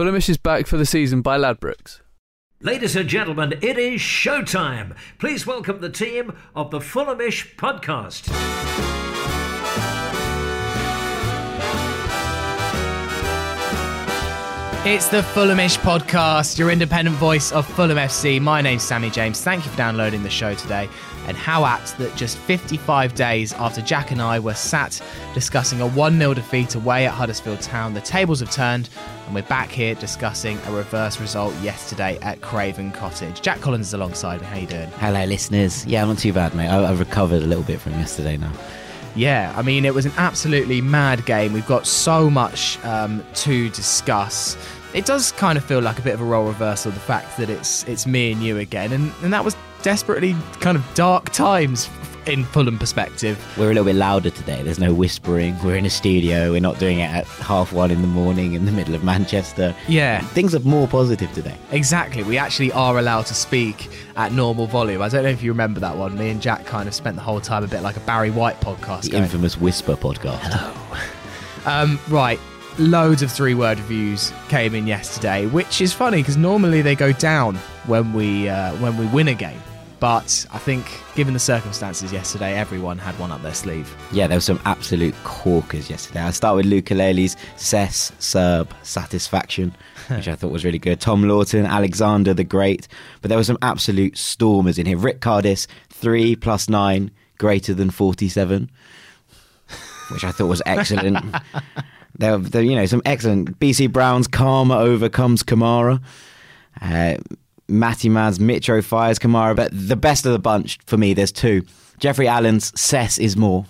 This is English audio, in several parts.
Fulhamish is back for the season by Ladbrokes. Ladies and gentlemen, it is showtime. Please welcome the team of the Fulhamish podcast. It's the Fulhamish podcast, your independent voice of Fulham FC. My name's Sammy James. Thank you for downloading the show today. And how apt that just 55 days after Jack and I were sat discussing a 1 0 defeat away at Huddersfield Town, the tables have turned and we're back here discussing a reverse result yesterday at Craven Cottage. Jack Collins is alongside me. How you doing? Hello, listeners. Yeah, not too bad, mate. I, I've recovered a little bit from yesterday now. Yeah, I mean, it was an absolutely mad game. We've got so much um, to discuss. It does kind of feel like a bit of a role reversal, the fact that it's it's me and you again, and, and that was desperately kind of dark times in Fulham perspective. We're a little bit louder today. There's no whispering. We're in a studio. We're not doing it at half one in the morning in the middle of Manchester. Yeah. Things are more positive today. Exactly. We actually are allowed to speak at normal volume. I don't know if you remember that one. Me and Jack kind of spent the whole time a bit like a Barry White podcast. The going, infamous Whisper podcast. Hello. Um, right. Loads of three word reviews came in yesterday, which is funny because normally they go down when we uh, when we win a game. But I think, given the circumstances yesterday, everyone had one up their sleeve. Yeah, there were some absolute corkers yesterday. I start with Luca Lely's Sess Serb Satisfaction, which I thought was really good. Tom Lawton, Alexander the Great. But there were some absolute stormers in here. Rick Cardis, 3 plus 9, greater than 47, which I thought was excellent. there, were, you know, some excellent. BC Brown's Karma overcomes Kamara. Uh, Matty Man's Mitro fires Kamara, but the best of the bunch for me, there's two. Jeffrey Allen's Sess is more,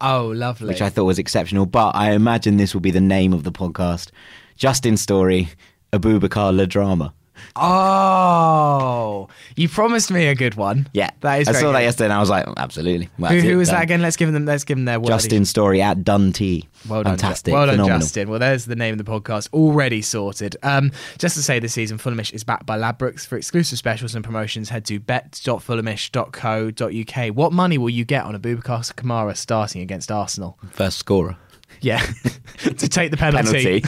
Oh, lovely. which I thought was exceptional, but I imagine this will be the name of the podcast. Justin Story, Aboubakar Le Drama. Oh, you promised me a good one. Yeah, that is. I saw that yesterday and I was like, absolutely. Well, Who, who was done. that again? Let's give them. Let's give them their word. Justin Story at Dundee. Well done, Fantastic. Well done, phenomenal. Justin. Well, there's the name of the podcast already sorted. Um, just to say, this season Fulhamish is backed by Ladbrokes for exclusive specials and promotions. Head to bet.fulhamish.co.uk. What money will you get on Aboubakar Kamara starting against Arsenal? First scorer. Yeah, to take the penalty.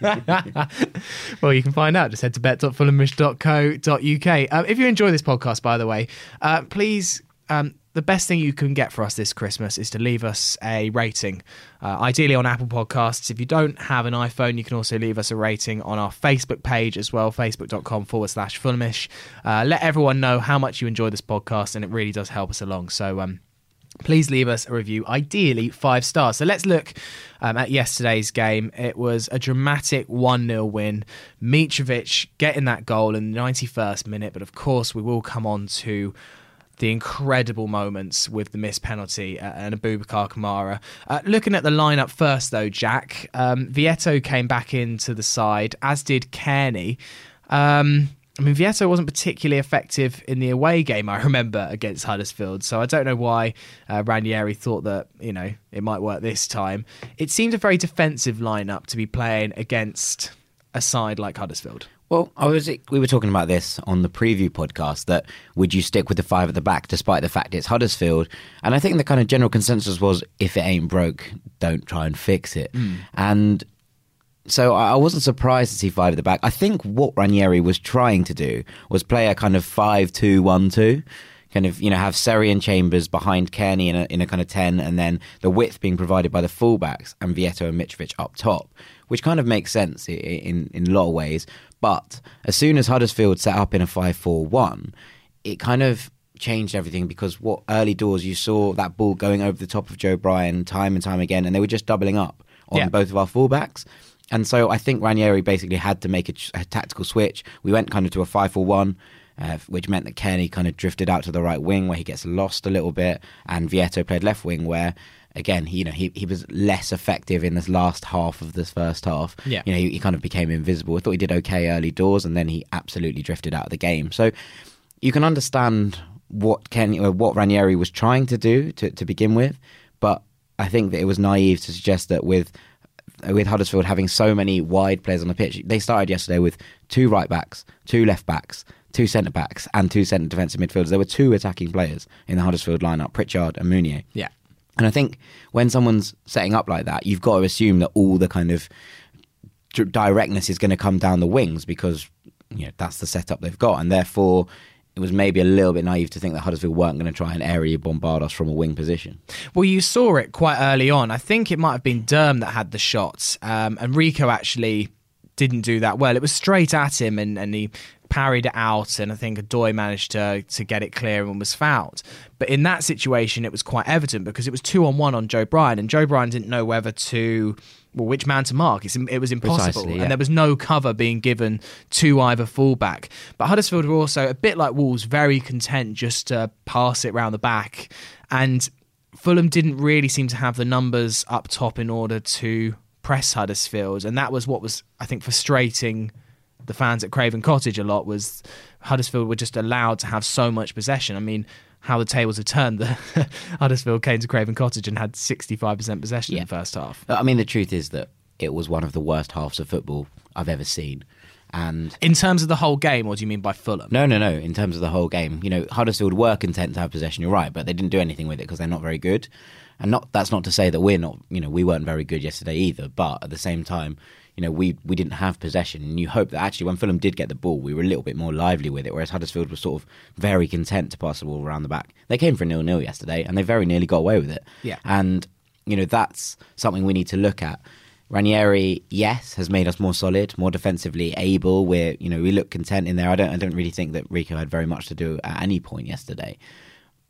well, you can find out. Just head to bet.fulhamish.co.uk. Um, if you enjoy this podcast, by the way, uh, please. Um, the best thing you can get for us this Christmas is to leave us a rating, uh, ideally on Apple Podcasts. If you don't have an iPhone, you can also leave us a rating on our Facebook page as well, facebook.com forward slash Fulhamish. Uh, let everyone know how much you enjoy this podcast, and it really does help us along. So, um, please leave us a review, ideally five stars. So let's look um, at yesterday's game. It was a dramatic 1 0 win. Mitrovic getting that goal in the 91st minute, but of course, we will come on to the incredible moments with the missed penalty uh, and Aboubakar Kamara. Uh, looking at the lineup first, though, Jack, um, Vietto came back into the side, as did Cairney. Um, I mean, Vietto wasn't particularly effective in the away game, I remember, against Huddersfield. So I don't know why uh, Ranieri thought that, you know, it might work this time. It seemed a very defensive lineup to be playing against a side like Huddersfield. Well, I was we were talking about this on the preview podcast that would you stick with the five at the back despite the fact it's Huddersfield? And I think the kind of general consensus was if it ain't broke, don't try and fix it. And so I wasn't surprised to see five at the back. I think what Ranieri was trying to do was play a kind of five-two-one-two, kind of you know have Seri and Chambers behind Cairney in a in a kind of ten, and then the width being provided by the fullbacks and Vietto and Mitrovic up top, which kind of makes sense in in a lot of ways. But as soon as Huddersfield set up in a five-four-one, it kind of changed everything because what early doors you saw that ball going over the top of Joe Bryan time and time again, and they were just doubling up on Yeah. both of our fullbacks. And so I think Ranieri basically had to make a, a tactical switch. We went kind of to a 5 4 1, uh, which meant that Cairney kind of drifted out to the right wing where he gets lost a little bit, and Vietto played left wing where. Again, he, you know, he, he was less effective in this last half of this first half. Yeah. You know, he, he kind of became invisible. I thought he did okay early doors, and then he absolutely drifted out of the game. So you can understand what Ken, uh, what Ranieri was trying to do to, to begin with, but I think that it was naive to suggest that with Uh, with Huddersfield having so many wide players on the pitch, they started yesterday with two right backs, two left backs, two centre backs, and two centre defensive midfielders. There were two attacking players in the Huddersfield lineup, Pritchard and Mounié. Yeah. And I think when someone's setting up like that, you've got to assume that all the kind of directness is going to come down the wings because you know that's the setup they've got, and therefore it was maybe a little bit naive to think that Huddersfield weren't going to try and area bombard us from a wing position. Well, you saw it quite early on. I think it might have been Durm that had the shots, um, and Rico actually didn't do that well. It was straight at him, and, and he parried it out, and I think Odoi managed to to get it clear and was fouled. But in that situation, it was quite evident because it was two on one on Joe Bryan, and Joe Bryan didn't know whether to well, which man to mark. It's, it was impossible, yeah. and there was no cover being given to either fullback. But Huddersfield were also a bit like Wolves, very content just to pass it round the back, and Fulham didn't really seem to have the numbers up top in order to press Huddersfield, and that was what was I think frustrating the fans at Craven Cottage a lot was Huddersfield were just allowed to have so much possession. I mean, how the tables have turned. The Huddersfield came to Craven Cottage and had 65% possession in the first half. I mean, the truth is that it was one of the worst halves of football I've ever seen, and In terms of the whole game, or do you mean by Fulham? No, no, no. In terms of the whole game, you know, Huddersfield were content to have possession. You're right, but they didn't do anything with it because they're not very good. And not that's not to say that we're not. You know, we weren't very good yesterday either. But at the same time, you know, we we didn't have possession, and you hope that actually when Fulham did get the ball, we were a little bit more lively with it. Whereas Huddersfield was sort of very content to pass the ball around the back. They came for nil nil yesterday, and they very nearly got away with it. Yeah. And you know, that's something we need to look at. Ranieri, yes, has made us more solid, more defensively able. We're, you know, we look content in there. I don't, I don't really think that Rico had very much to do at any point yesterday.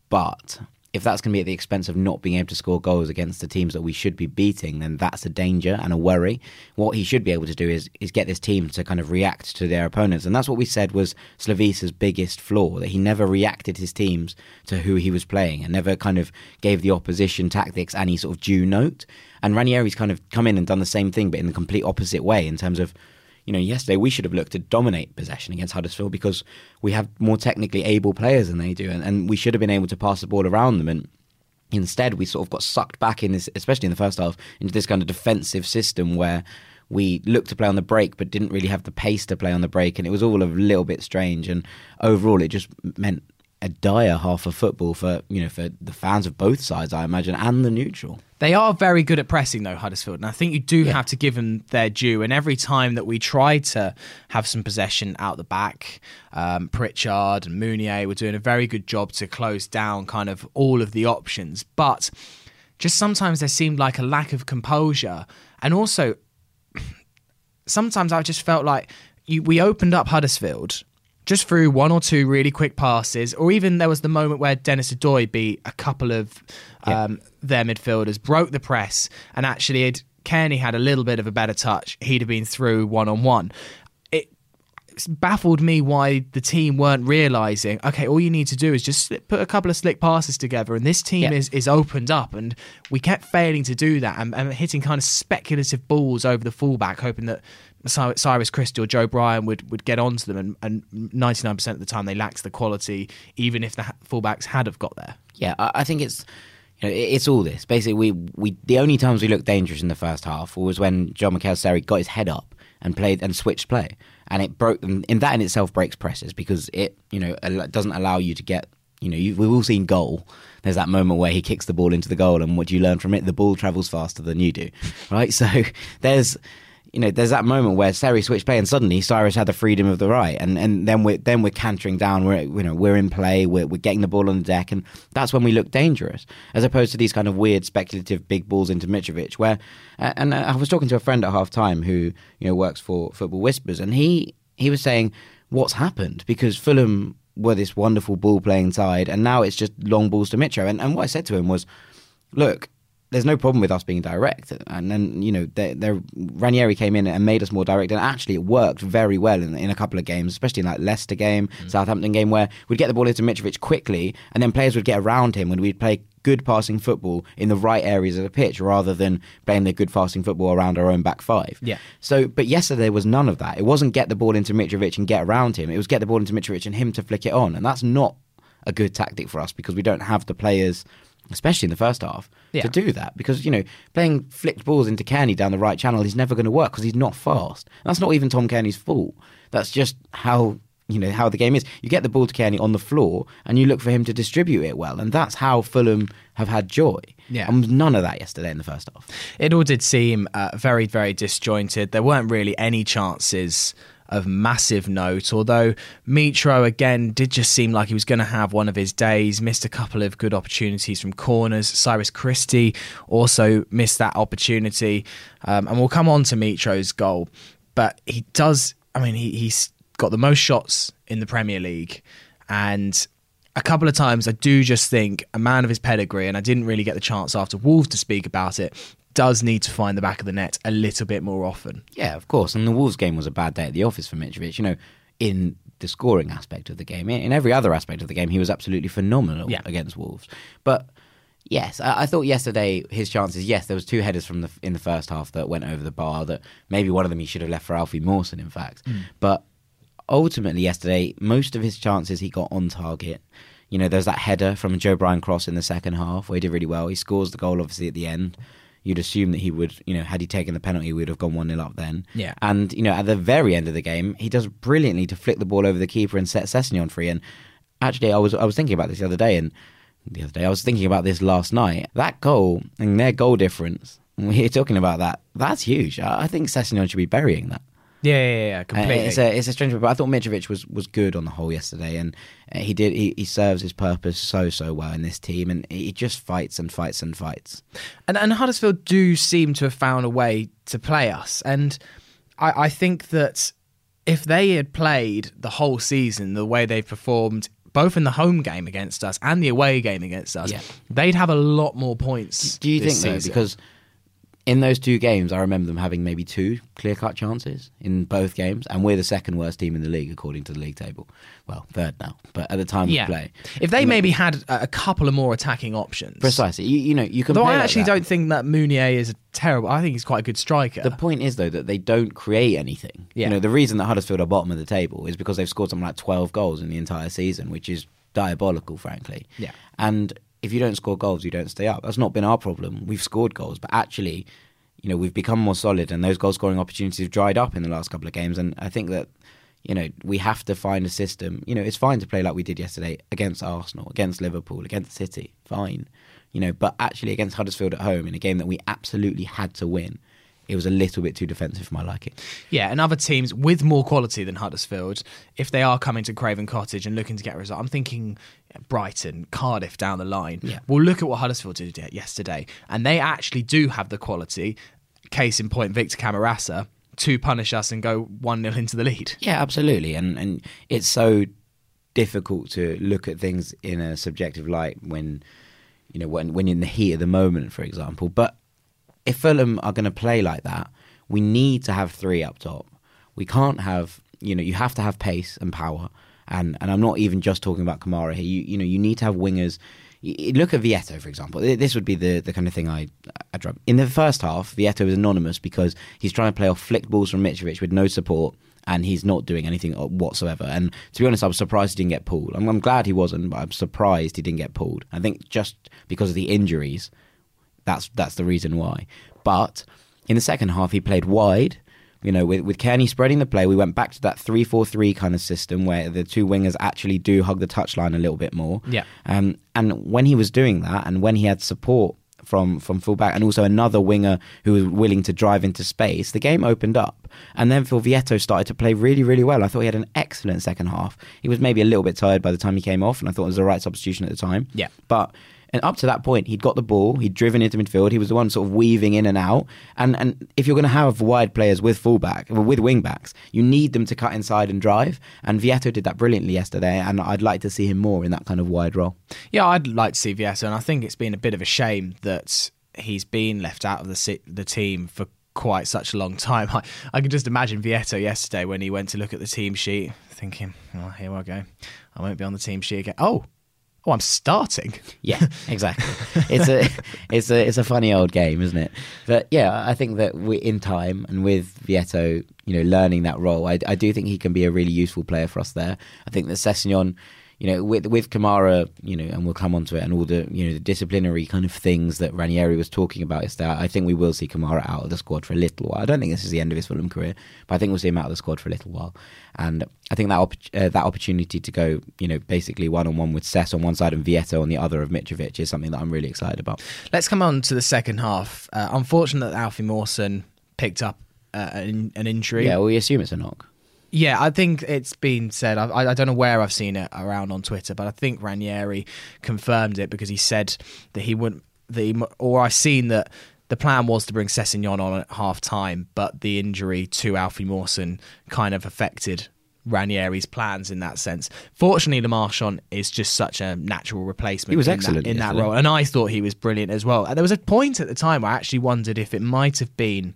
But if that's going to be at the expense of not being able to score goals against the teams that we should be beating, then that's a danger and a worry. What he should be able to do is is get this team to kind of react to their opponents, and that's what we said was Slavisa's biggest flaw that he never reacted his teams to who he was playing and never kind of gave the opposition tactics any sort of due note. And Ranieri's kind of come in and done the same thing, but in the complete opposite way in terms of you know, yesterday we should have looked to dominate possession against Huddersfield because we have more technically able players than they do, and, and we should have been able to pass the ball around them. And instead, we sort of got sucked back in this, especially in the first half, into this kind of defensive system where we looked to play on the break but didn't really have the pace to play on the break, and it was all a little bit strange. And overall, it just meant a dire half of football for you know for the fans of both sides, I imagine, and the neutral. They are very good at pressing, though, Huddersfield. And I think you do have to give them their due. And every time that we tried to have some possession out the back, um, Pritchard and Mounié were doing a very good job to close down kind of all of the options. But just sometimes there seemed like a lack of composure. And also, sometimes I just felt like you, we opened up Huddersfield just through one or two really quick passes, or even there was the moment where Denis Odoi beat a couple of um, their midfielders, broke the press, and actually had, Cairney had a little bit of a better touch. He'd have been through one on one. It baffled me why the team weren't realizing. Okay, all you need to do is just put a couple of slick passes together, and this team Yeah. is is opened up. And we kept failing to do that, and, and hitting kind of speculative balls over the fullback, hoping that Cyrus Christie or Joe Bryan would, would get onto them, and, and 99% of the time they lacked the quality, even if the fullbacks had have got there. Yeah, I, think it's you know it's all this. Basically, we we the only times we looked dangerous in the first half was when Jean Michaël got his head up and played and switched play, and it broke. And in that in itself breaks presses because it you know doesn't allow you to get. You know, we've all seen goal. There's that moment where he kicks the ball into the goal, and what do you learn from it? The ball travels faster than you do, right? So there's you know, there's that moment where Seri switched play and suddenly Cyrus had the freedom of the right, and, and then we're then we're cantering down. We're you know we're in play. We're we're getting the ball on the deck, and that's when we look dangerous, as opposed to these kind of weird speculative big balls into Mitrovic. Where uh, and uh, I was talking to a friend at half time who you know works for Football Whispers, and he he was saying what's happened because Fulham were this wonderful ball playing side, and now it's just long balls to Mitro. And and what I said to him was, look there's no problem with us being direct. And then, you know, they Ranieri came in and made us more direct. And actually, it worked very well in, in a couple of games, especially in like Leicester game, mm. Southampton game, where we'd get the ball into Mitrovic quickly and then players would get around him and we'd play good passing football in the right areas of the pitch rather than playing the good passing football around our own back five. Yeah. So, but yesterday was none of that. It wasn't get the ball into Mitrovic and get around him. It was get the ball into Mitrovic and him to flick it on. And that's not a good tactic for us because we don't have the players, especially in the first half, Yeah. to do that. Because, you know, playing flicked balls into Cairney down the right channel is never going to work because he's not fast. And That's not even Tom Cairney's fault. That's just how you know how the game is. You get the ball to Cairney on the floor, and you look for him to distribute it well, and that's how Fulham have had joy. Yeah. and none of that yesterday in the first half. It all did seem uh, very, very disjointed. There weren't really any chances of massive note, although Mitro again did just seem like he was going to have one of his days, missed a couple of good opportunities from corners. Cyrus Christie also missed that opportunity. Um, and we'll come on to Mitro's goal, but he does, I mean, he, he's got the most shots in the Premier League. And a couple of times I do just think a man of his pedigree, and I didn't really get the chance after Wolves to speak about it, does need to find the back of the net a little bit more often. Yeah, of course. And the Wolves game was a bad day at the office for Mitrovic. You know, in the scoring aspect of the game, in every other aspect of the game, he was absolutely phenomenal Yeah. against Wolves. But yes, I, I thought yesterday his chances. Yes, there was two headers from the in the first half that went over the bar. That maybe one of them he should have left for Alfie Mawson, in fact. Mm. But ultimately, yesterday, most of his chances he got on target. You know, there's that header from Joe Bryan Cross in the second half where he did really well. He scores the goal, obviously, at the end. You'd assume that he would, you know, had he taken the penalty, we would have gone 1 0 up then. Yeah. And, you know, at the very end of the game, he does brilliantly to flick the ball over the keeper and set Sessegnon free. And actually, I was I was thinking about this the other day, and the other day, I was thinking about this last night. That goal and their goal difference, we're talking about that, that's huge. I I think Sessegnon should be burying that. Yeah, yeah, yeah, Uh, completely. It's a it's a strange, but I thought Mitrovic was, was good on the whole yesterday, and uh, he did he, he serves his purpose so so well in this team, and he just fights and fights and fights. and, and Huddersfield do seem to have found a way to play us. And I, I think that if they had played the whole season the way they've performed, both in the home game against us and the away game against us, Yeah. they'd have a lot more points. Do you think though? Because in those two games, I remember them having maybe two clear cut chances in both games, and we're the second worst team in the league according to the league table. Well, third now, but at the time yeah, of play, if they maybe had a couple of more attacking options, precisely, you, you know, you can. Though I actually that. don't think that Mounié is a terrible. I think he's quite a good striker. The point is though that they don't create anything. Yeah. You know, the reason that Huddersfield are bottom of the table is because they've scored something like twelve goals in the entire season, which is diabolical, frankly. Yeah. And if you don't score goals, you don't stay up. That's not been our problem. We've scored goals, but actually, you know, we've become more solid, and those goal scoring opportunities have dried up in the last couple of games. And I think that. You know, we have to find a system. You know, it's fine to play like we did yesterday against Arsenal, against Liverpool, against City. Fine. You know, but actually against Huddersfield at home in a game that we absolutely had to win, it was a little bit too defensive for my liking. Yeah, and other teams with more quality than Huddersfield, if they are coming to Craven Cottage and looking to get a result, I'm thinking Brighton, Cardiff down the line. Yeah. We'll look at what Huddersfield did yesterday, and they actually do have the quality. Case in point, Victor Camarasa to punish us and go one 0 into the lead. Yeah, absolutely. And and it's so difficult to look at things in a subjective light when you know when when you're in the heat of the moment, for example. But if Fulham are going to play like that, we need to have three up top. We can't have you know you have to have pace and power. And and I'm not even just talking about Kamara here. You you know you need to have wingers. Look at Vietto, for example. This would be the, the kind of thing I, I drop. In the first half, Vietto is anonymous because he's trying to play off flicked balls from Mitrovic with no support, and he's not doing anything whatsoever. And to be honest, I was surprised he didn't get pulled. I'm, I'm glad he wasn't, but I'm surprised he didn't get pulled. I think just because of the injuries, that's that's the reason why. But in the second half, he played wide. You know, with with Cairney spreading the play, we went back to that three-four-three kind of system where the two wingers actually do hug the touchline a little bit more. Yeah. Um, and when he was doing that, and when he had support from from fullback, and also another winger who was willing to drive into space, the game opened up. And then Phil Vietto started to play really, really well. I thought he had an excellent second half. He was maybe a little bit tired by the time he came off, and I thought it was the right substitution at the time. Yeah. But and up to that point, he'd got the ball, he'd driven into midfield, he was the one sort of weaving in and out. And and if you're going to have wide players with fullback, with wing backs, you need them to cut inside and drive. And Vietto did that brilliantly yesterday, and I'd like to see him more in that kind of wide role. Yeah, I'd like to see Vietto, and I think it's been a bit of a shame that he's been left out of the the team for quite such a long time. I, I can just imagine Vietto yesterday when he went to look at the team sheet, thinking, "Oh, here I go. I won't be on the team sheet again." Oh, oh, I'm starting. Yeah, exactly. it's a it's a it's a funny old game, isn't it? But yeah, I think that we in time and with Vietto, you know, learning that role, I, I do think he can be a really useful player for us there. I think that Sessegnon, you know, with with Kamara, you know, and we'll come on to it, and all the you know the disciplinary kind of things that Ranieri was talking about is that I think we will see Kamara out of the squad for a little while. I don't think this is the end of his Fulham career, but I think we'll see him out of the squad for a little while. And I think that opp- uh, that opportunity to go, you know, basically one on one with Sess on one side and Vietto on the other of Mitrovic is something that I'm really excited about. Let's come on to the second half. Uh, unfortunate that Alfie Mawson picked up uh, an, an injury. Yeah, well, we assume it's a knock. Yeah, I think it's been said. I, I don't know where I've seen it around on Twitter, but I think Ranieri confirmed it because he said that he wouldn't. That he, or I've seen that the plan was to bring Sessegnon on at half time, but the injury to Alfie Mawson kind of affected Ranieri's plans in that sense. Fortunately, Le Marchand is just such a natural replacement. He was in excellent that, in that role, and I thought he was brilliant as well. And there was a point at the time where I actually wondered if it might have been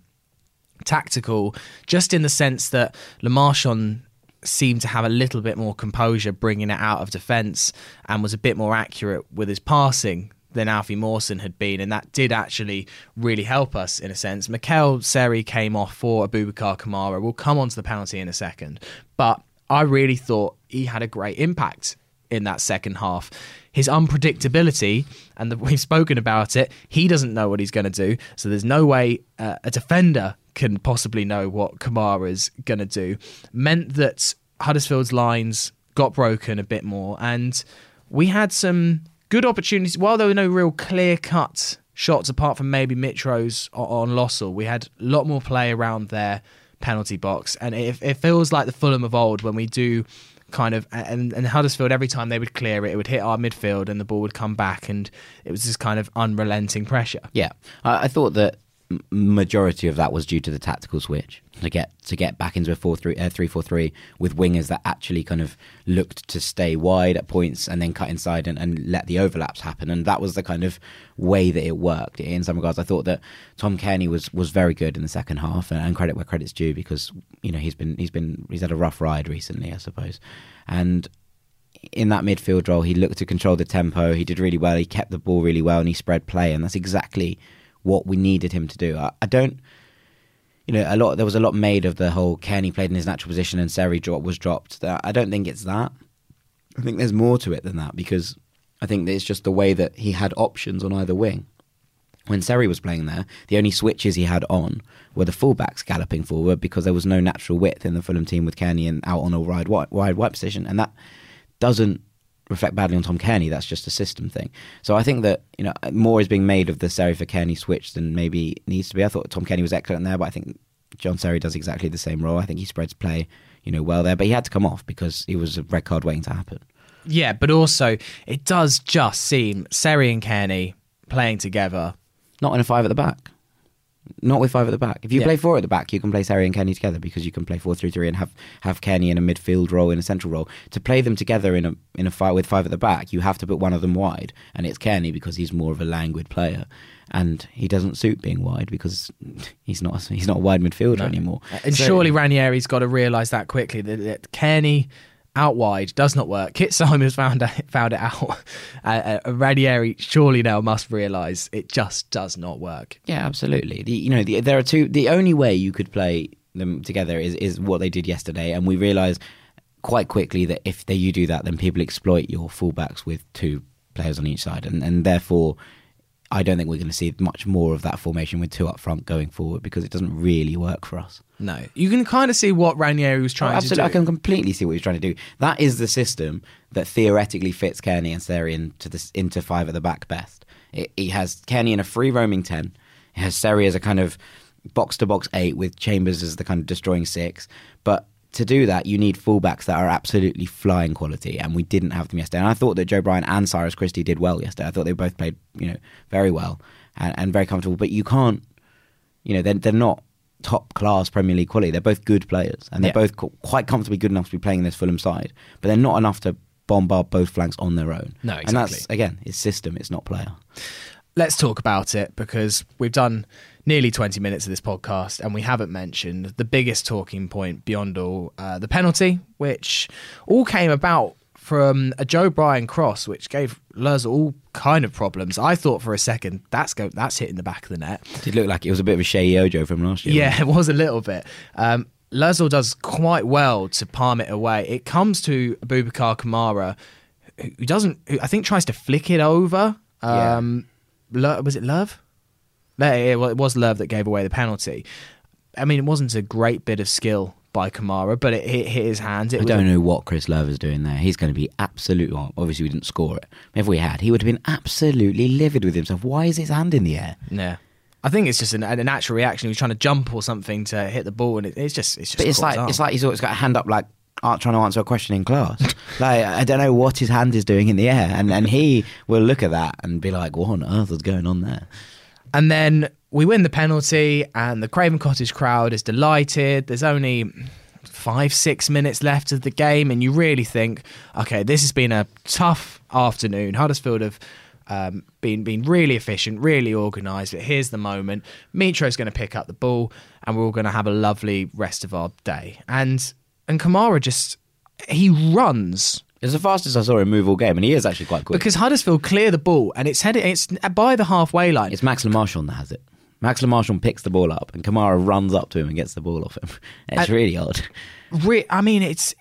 tactical, just in the sense that Le Marchand seemed to have a little bit more composure bringing it out of defence and was a bit more accurate with his passing than Alfie Mawson had been, and that did actually really help us in a sense. Michaël Seri came off for Aboubakar Kamara. We'll come on to the penalty in a second, but I really thought he had a great impact in that second half. His unpredictability, and the, we've spoken about it, he doesn't know what he's going to do. So there's no way uh, a defender can possibly know what Kamara's going to do. Meant that Huddersfield's lines got broken a bit more, and we had some good opportunities. While there were no real clear cut shots, apart from maybe Mitro's on Lössl, we had a lot more play around their penalty box, and it, it feels like the Fulham of old when we do kind of and, and Huddersfield every time they would clear it, it would hit our midfield and the ball would come back, and it was this kind of unrelenting pressure. Yeah, I, I thought that majority of that was due to the tactical switch to get to get back into a four three uh, with wingers that actually kind of looked to stay wide at points and then cut inside and, and let the overlaps happen, and that was the kind of way that it worked. In some regards, I thought that Tom Cairney was was very good in the second half, and, and credit where credit's due because you know he's been he's been he's had a rough ride recently, I suppose, and in that midfield role, he looked to control the tempo. He did really well. He kept the ball really well, and he spread play, and that's exactly what we needed him to do. I, I don't, you know, a lot. There was a lot made of the whole Cairney played in his natural position and Seri drop was dropped. That I don't think it's that. I think there's more to it than that because I think it's just the way that he had options on either wing. When Seri was playing there, the only switches he had on were the fullbacks galloping forward because there was no natural width in the Fulham team with Cairney and out on a wide wide, wide wide position, and that doesn't reflect badly on Tom Cairney. That's just a system thing. So I think that you know more is being made of the Seri for Cairney switch than maybe needs to be. I thought Tom Cairney was excellent there, but I think Jean Seri does exactly the same role. I think he spreads play, you know, well there, but he had to come off because he was a red card waiting to happen. Yeah, but also it does just seem Seri and Cairney playing together. Not in a five at the back. Not with five at the back. If you Yeah. play four at the back, you can play Seri and Cairney together because you can play four three three and have have Cairney in a midfield role in a central role. To play them together in a in a fight with five at the back, you have to put one of them wide, and it's Cairney because he's more of a languid player, and he doesn't suit being wide because he's not he's not a wide midfielder anymore. And So- surely Ranieri's got to realise that quickly that, that Cairney out wide does not work. Kit Symons found found it out. Uh, uh, Ranieri surely now must realise it just does not work. Yeah, absolutely. The, you know, the, there are two. The only way you could play them together is is what they did yesterday, and we realised quite quickly that if they, you do that, then people exploit your fullbacks with two players on each side, and and therefore. I don't think we're going to see much more of that formation with two up front going forward because it doesn't really work for us. No, you can kind of see what Ranieri was trying Oh, absolutely, to I can completely see what he's trying to do. That is the system that theoretically fits Cairney and Seri into this into five at the back best. It, he has Cairney in a free roaming ten. He has Seri as a kind of box to box eight with Chambers as the kind of destroying six. But to do that, you need fullbacks that are absolutely flying quality, and we didn't have them yesterday. And I thought that Joe Bryan and Cyrus Christie did well yesterday. I thought they both played, you know, very well and, and very comfortable. But you can't you know, they're, they're not top class Premier League quality. They're both good players, and they're Yeah. both qu- quite comfortably good enough to be playing in this Fulham side. But they're not enough to bombard both flanks on their own. No, And that's exactly. again, it's system, it's not player. Let's talk about it because we've done nearly 20 minutes of this podcast and we haven't mentioned the biggest talking point beyond all uh, the penalty, which all came about from a Joe Bryan cross, which gave Lurs all kind of problems. I thought for a second that's go that's hitting the back of the net. It looked like it was a bit of a Sheyi Ojo from last year. Yeah, it was a little bit. Um, does quite well to palm it away. It comes to Aboubakar Kamara. who doesn't, who I think tries to flick it over. Yeah. Um, Lo- was it Löwe? It wa- it was Löwe that gave away the penalty. I mean, it wasn't a great bit of skill by Kamara, but it hit, his hands. It I don't know what Chris Löwe is doing there. He's going to be absolutely. Well, obviously, we didn't score it. If we had, he would have been absolutely livid with himself. Why is his hand in the air? Yeah. I think it's just an, a natural reaction. He was trying to jump or something to hit the ball, and it, it's just it's just. But it's like it's like he's always got a hand up, like uh, trying to answer a question in class. like I don't know what his hand is doing in the air, and and he will look at that and be like, "What on earth is going on there?" And then we win the penalty, and the Craven Cottage crowd is delighted. There's only five, six minutes left of the game, and you really think, okay, this has been a tough afternoon. Huddersfield have um, been been really efficient, really organised. But here's the moment: Mitro's going to pick up the ball, and we're all going to have a lovely rest of our day. And and Kamara just he runs It's the fastest I saw him move all game, and he is actually quite quick. because Huddersfield clear the ball, and it's headed it's by the halfway line. it's Max Le Marchand that has it. Max Le Marchand picks the ball up, and Kamara runs up to him and gets the ball off him. It's And- really odd. Re- I mean, it's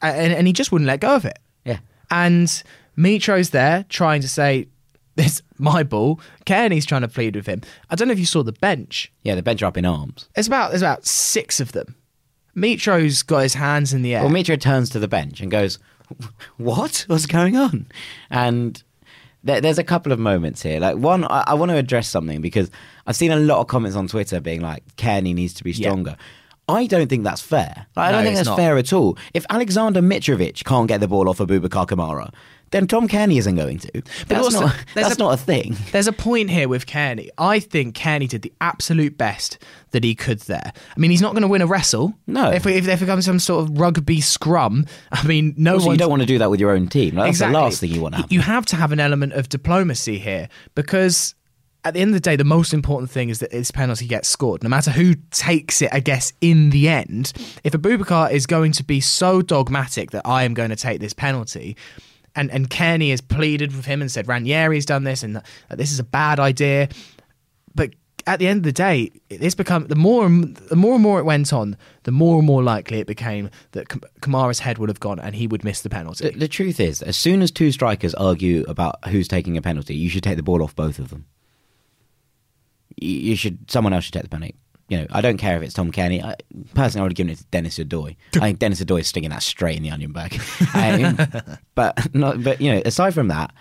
and, and he just wouldn't let go of it. Yeah. And Mitro's there trying to say, "It's my ball." Cairney's trying to plead with him. I don't know if you saw the bench. Yeah, the bench are up in arms. There's about there's about six of them. Mitro's got his hands in the air. Well, Mitro turns to the bench and goes, "What? What's going on?" And there, there's a couple of moments here. Like one, I, I want to address something because I've seen a lot of comments on Twitter being like, "Cairney needs to be Yeah. stronger." I don't think that's fair. Like, I don't think that's not. fair at all. If Aleksandar Mitrovic can't get the ball off of Bubakar Kamara, then Tom Cairney isn't going to. That's, also, not, that's a- not a thing. There's a point here with Cairney. I think Cairney did the absolute best that he could there. I mean, he's not going to win a wrestle. No. If, we, if there becomes some sort of rugby scrum, I mean, no one. you don't want to do that with your own team. Like, That's the last thing you want to happen. You have to have an element of diplomacy here because at the end of the day, the most important thing is that this penalty gets scored. No matter who takes it, I guess, in the end, if Aboubakar is going to be so dogmatic that I am going to take this penalty, and, and Cairney has pleaded with him and said Ranieri's done this and that, this is a bad idea, but at the end of the day, this become the more and the more and more it went on, the more and more likely it became that Kamara's head would have gone and he would miss the penalty. The, the truth is, as soon as two strikers argue about who's taking a penalty, you should take the ball off both of them. You should. Someone else should take the penalty. You know, I don't care if it's Tom Cairney. I, personally, I would have given it to Denis Odoi. I think Denis Odoi is sticking that straight in the onion bag. Um, but not. But you know, aside from that,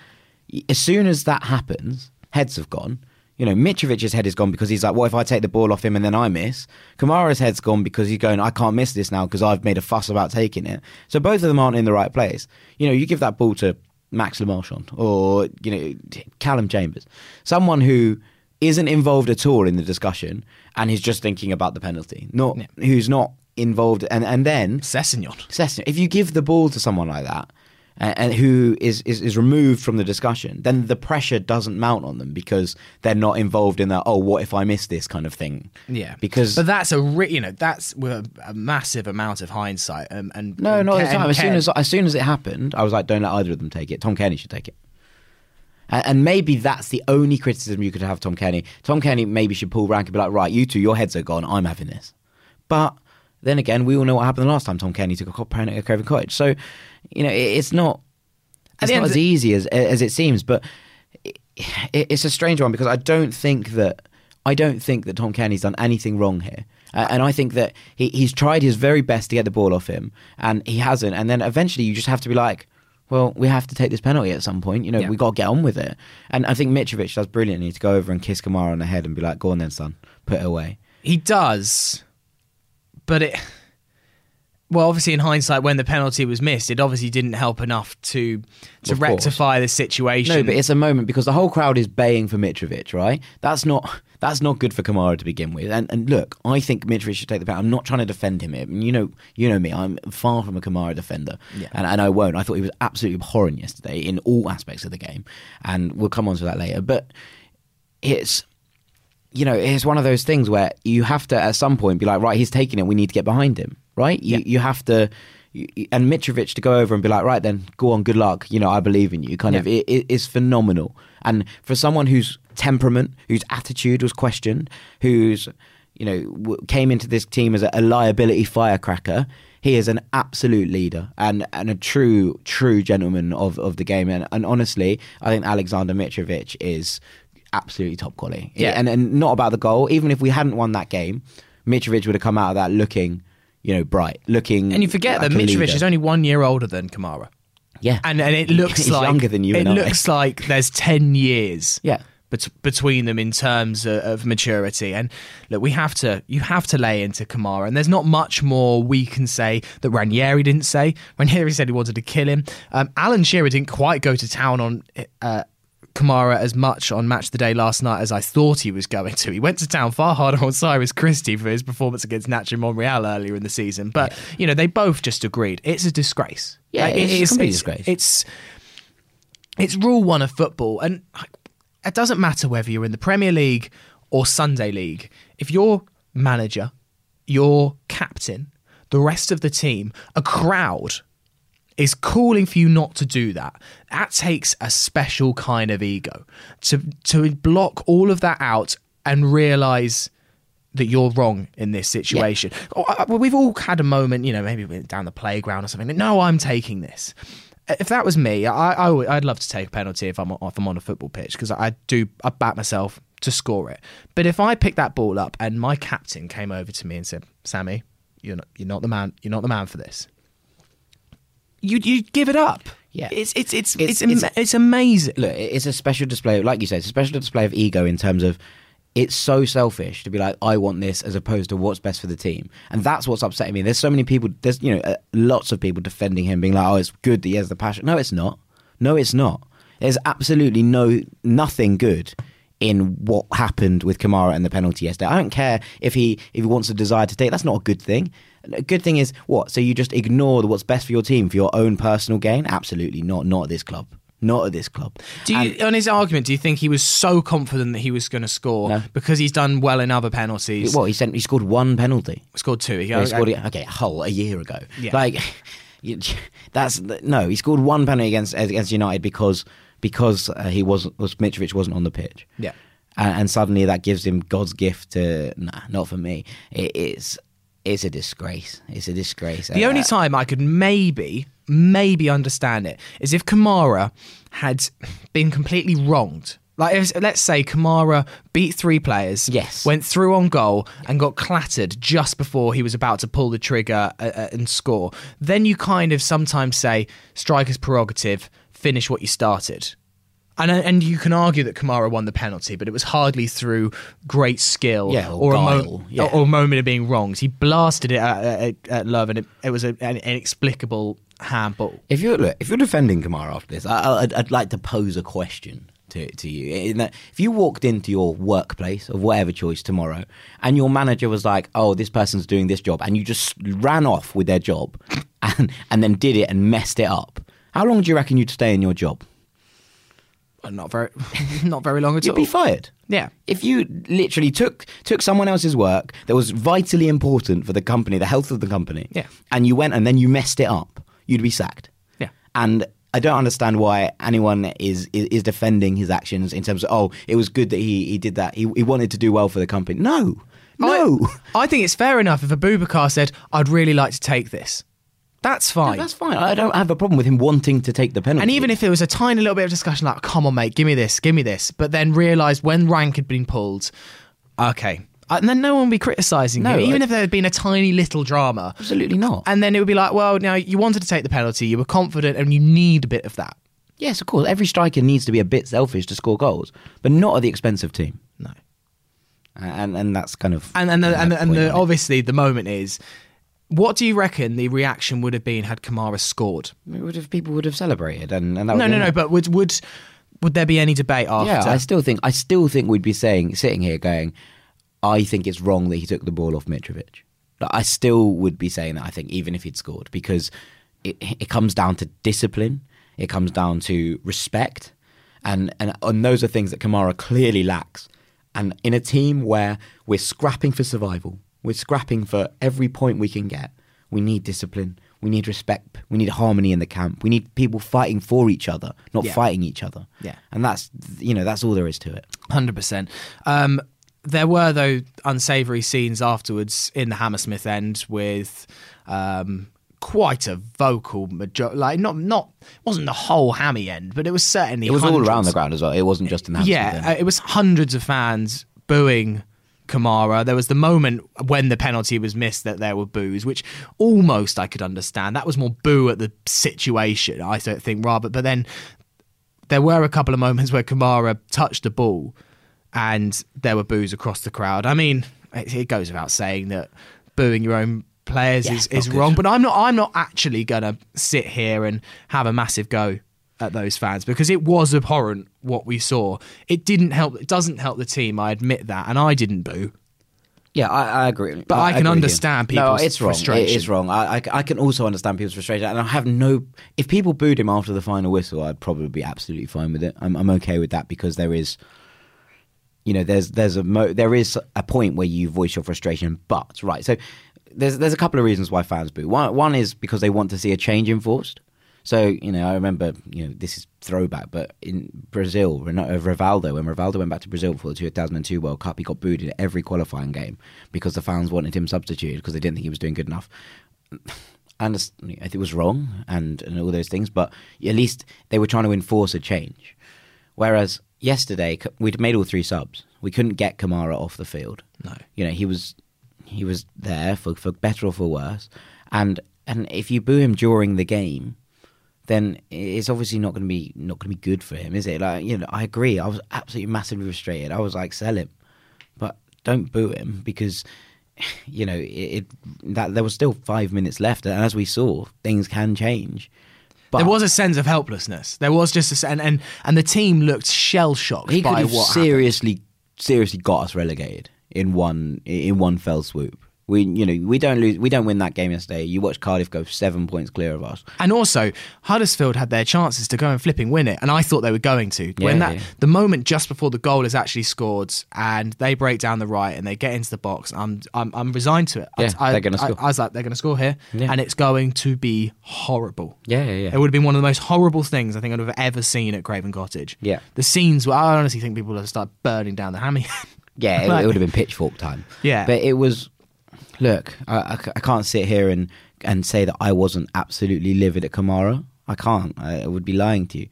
as soon as that happens, heads have gone. You know, Mitrovic's head is gone because he's like, what if I take the ball off him and then I miss? Kamara's head's gone because he's going, I can't miss this now because I've made a fuss about taking it. So both of them aren't in the right place. You know, you give that ball to Max Le Marchand or, you know, Calum Chambers, someone who isn't involved at all in the discussion and is just thinking about the penalty, not who's not involved. And, and then Sessegnon. Sessegnon, if you give the ball to someone like that, and, and who is, is is removed from the discussion, then the pressure doesn't mount on them because they're not involved in that. Oh, what if I miss this kind of thing? Yeah, because but that's a re- you know that's with a, a massive amount of hindsight. Um, and no, and not at the time. As soon as as soon as it happened, I was like, don't let either of them take it. Tom Cairney should take it. And, and maybe that's the only criticism you could have of Tom Cairney. Tom Cairney maybe should pull rank and be like, right, you two, your heads are gone. I'm having this. But then again, we all know what happened the last time Tom Cairney took a penalty at Craven Cottage. So, you know, it, it's not it's not as easy as as it seems. But it, it's a strange one because I don't think that I don't think that Tom Cairney's done anything wrong here. Uh, and I think that he, he's tried his very best to get the ball off him, and he hasn't. And then eventually, you just have to be like, "Well, we have to take this penalty at some point. You know, Yeah. we got to get on with it." And I think Mitrovic does brilliantly to go over and kiss Kamara on the head and be like, "Go on then, son, put it away." he does, but it. Well, obviously, in hindsight, when the penalty was missed, it obviously didn't help enough to to rectify the situation. No, but it's a moment because the whole crowd is baying for Mitrovic, right? That's not that's not good for Kamara to begin with. And and look, I think Mitrovic should take the penalty. I'm not trying to defend him here. You know, you know me. I'm far from a Kamara defender, Yeah. and and I won't. I thought he was absolutely abhorrent yesterday in all aspects of the game, and we'll come on to that later. But it's you know, it's one of those things where you have to at some point be like, right, he's taking it. We need to get behind him, right? You, Yeah. you have to, you- and Mitrovic to go over and be like, right, then go on, good luck. You know, I believe in you. Kind of, Yeah. it, it is phenomenal. And for someone whose temperament, whose attitude was questioned, whose you know w- came into this team as a, a liability firecracker, He is an absolute leader and, and a true true gentleman of, of the game. And, and honestly, I think Aleksandar Mitrovic is absolutely top quality. Yeah. and and not about the goal. Even if we hadn't won that game, Mitrovic would have come out of that looking, you know, bright, looking. And you forget like that Mitrovic leader. is only one year older than Kamara. yeah, And, and it looks He's like younger than you It I. looks like there's ten years. Yeah. Bet- between them in terms of, of maturity, and look, we have to you have to lay into Kamara, and there's not much more we can say that Ranieri didn't say. Ranieri said he wanted to kill him. Um, Alan Shearer didn't quite go to town on uh, Kamara as much on Match of the Day last night as I thought he was going to. He went to town far harder on Cyrus Christie for his performance against Nacho Monreal earlier in the season, but you know they both just agreed it's a disgrace. Yeah, Like, it's a it is- complete it's- disgrace. It's it's rule one of football, and it doesn't matter whether you're in the Premier League or Sunday League. If your manager, your captain, the rest of the team, a crowd is calling for you not to do that, that takes a special kind of ego to to block all of that out and realize that you're wrong in this situation. I- I- uh, We've all had a moment, you know, maybe down the playground or something. No, I'm taking this. If that was me, I, I would, I'd love to take a penalty if I'm if I'm on a football pitch because I do I back myself to score it. But if I picked that ball up and my captain came over to me and said, "Sammy, you're not you're not the man you're not the man for this," you you give it up. Yeah. it's it's it's It's- it's, it's- it's amazing. look, it's a special display, like you said, it's a special display of ego in terms of it's so selfish to be like, I want this as opposed to what's best for the team. And that's what's upsetting me. There's so many people, there's, you know, uh, lots of people defending him, being like, oh, it's good that he has the passion. No, it's not. No, it's not. There's absolutely no, nothing good in what happened with Kamara and the penalty yesterday. I don't care if he if he wants a desire to take. That's not a good thing. A good thing is what? So you just ignore what's best for your team for your own personal gain? Absolutely not. Not at this club. Not at this club. Do you, And- on his argument, do you think he was so confident that he was going to score No. because he's done well in other penalties? Well, he sent? He scored one penalty. Scored two. He, he scored it. Okay, Hull a year ago. Yeah. Like that's no. He scored one penalty against against United because because uh, he wasn't was Mitrovic wasn't on the pitch. Yeah. and, and suddenly that gives him God's gift to nah, not for me. It is. It's a disgrace. It's a disgrace. The Uh, only time I could maybe, maybe understand it is if Kamara had been completely wronged. Like, if, let's say Kamara beat three players, Yes. went through on goal and got clattered just before he was about to pull the trigger uh, uh, and score. Then you kind of sometimes say, striker's prerogative, finish what you started. And, uh, and you can argue that Kamara won the penalty, but it was hardly through great skill Yeah, or a mo- yeah. or a moment of being wronged. He blasted it at, at, at Löwe, and it, it was a, an inexplicable handball. If you're look, if you're defending Kamara after this, I, I'd, I'd like to pose a question to to you. If you walked into your workplace of whatever choice tomorrow, and your manager was like, "Oh, this person's doing this job," and you just ran off with their job, and and then did it and messed it up, how long do you reckon you'd stay in your job? Uh, not very, not very long at all. You'd be fired. yeah, If you literally took took someone else's work that was vitally important for the company, the health of the company, Yeah. and you went and then you messed it up, you'd be sacked. Yeah. And I don't understand why anyone is, is is defending his actions in terms of oh, it was good that he, he did that. He, he wanted to do well for the company. No, no, I, I think it's fair enough if a Aboubakar said, "I'd really like to take this." That's fine. that's fine. I don't have a problem with him wanting to take the penalty. and even if there was a tiny little bit of discussion, like, "Come on, mate, give me this, give me this," but then realised when rank had been pulled, okay, Uh, and then no one would be criticising No, you, even I- if there had been a tiny little drama. absolutely not. And then it would be like, well, now you wanted to take the penalty, you were confident, and you need a bit of that. yes, of course, every striker needs to be a bit selfish to score goals, but not at the expense of team. No. And and that's kind of And and the, and, the, and the, obviously the moment is, what do you reckon the reaction would have been had Kamara scored? It would have people would have celebrated and, and that No, no, no. But would would would there be any debate after? yeah I still think I still think we'd be saying sitting here going I think it's wrong that he took the ball off Mitrovic Like, I still would be saying that I think even if he'd scored because it it comes down to discipline it comes down to respect and and, and those are things that Kamara clearly lacks and in a team where we're scrapping for survival we're scrapping for every point we can get we need discipline we need respect we need harmony in the camp we need people fighting for each other not Yeah. fighting each other Yeah. and that's you know that's all there is to it Hundred percent. Um, There were though unsavoury scenes afterwards in the Hammersmith end with Um, quite a vocal major like not not wasn't the whole hammy end but it was certainly It was all around the ground as well. It wasn't just in the Yeah, uh, it was hundreds of fans booing Kamara. There was the moment when the penalty was missed that there were boos, which almost I could understand. That was more boo at the situation, I don't think, rather. But then there were a couple of moments where Kamara touched the ball and there were boos across the crowd. I mean, it, it goes without saying that booing your own players Yeah, is, is wrong. But I'm not I'm not actually gonna sit here and have a massive go at those fans because it was abhorrent what we saw. It didn't help it doesn't help the team, I admit that, and I didn't boo. Yeah, I, I agree. But I can with you. understand No, it's wrong. It is wrong. I, I, I can also understand people's frustration, and I have no. If people booed him after the final whistle, I'd probably be absolutely fine with it. I'm, I'm okay with that because there is, you know, there's there's a mo- there is a point where you voice your frustration. But right, so there's there's a couple of reasons why fans boo. One one is because they want to see a change enforced. So you know, I remember you know this is throwback, but in Brazil, uh, Rivaldo when Rivaldo went back to Brazil for the 2002 World Cup, he got booed in every qualifying game because the fans wanted him substituted because they didn't think he was doing good enough. Think it was wrong and, and all those things, but at least they were trying to enforce a change. Whereas yesterday we'd made all three subs, we couldn't get Kamara off the field. No. you know he was he was there for for better or for worse, and and if you boo him during the game, then it's obviously not going to be not going to be good for him, is it? Like you know, I agree. I was absolutely massively frustrated. I was like, sell him, but don't boo him because you know it, it that there was still five minutes left, and as we saw, things can change. But there was a sense of helplessness. There was just a and and, and the team looked shell shocked he could by have what happened. seriously seriously got us relegated in one in one fell swoop. We you know we don't lose we don't win that game yesterday. You watch Cardiff go seven points clear of us. And also, Huddersfield had their chances to go and flipping win it, and I thought they were going to. when that yeah. the moment just before the goal is actually scored, and they break down the right and they get into the box, I'm I'm, I'm resigned to it. I- Yeah, I, they're gonna score. I, was like, they're going to score here, Yeah. and it's going to be horrible. Yeah, yeah, yeah. It would have been one of the most horrible things I think I'd have ever seen at Craven Cottage. Yeah. the scenes where I honestly think people would have started burning down the hammy. Yeah, it, it would have been pitchfork time. Yeah. but it was. Look, I can't sit here and and say that I wasn't absolutely livid at Kamara. I can't. I, I would be lying to you.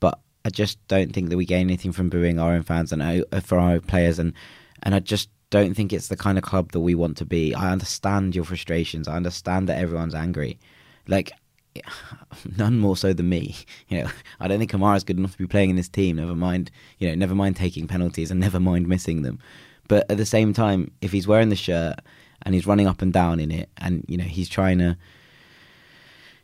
But I just don't think that we gain anything from booing our own fans and uh, for our own players, and and I just don't think it's the kind of club that we want to be. I understand your frustrations. I understand that everyone's angry. Like none more so than me. You know, I don't think Kamara's good enough to be playing in this team. Never mind, you know, never mind taking penalties and never mind missing them. But at the same time, if he's wearing the shirt and he's running up and down in it, and you know he's trying to,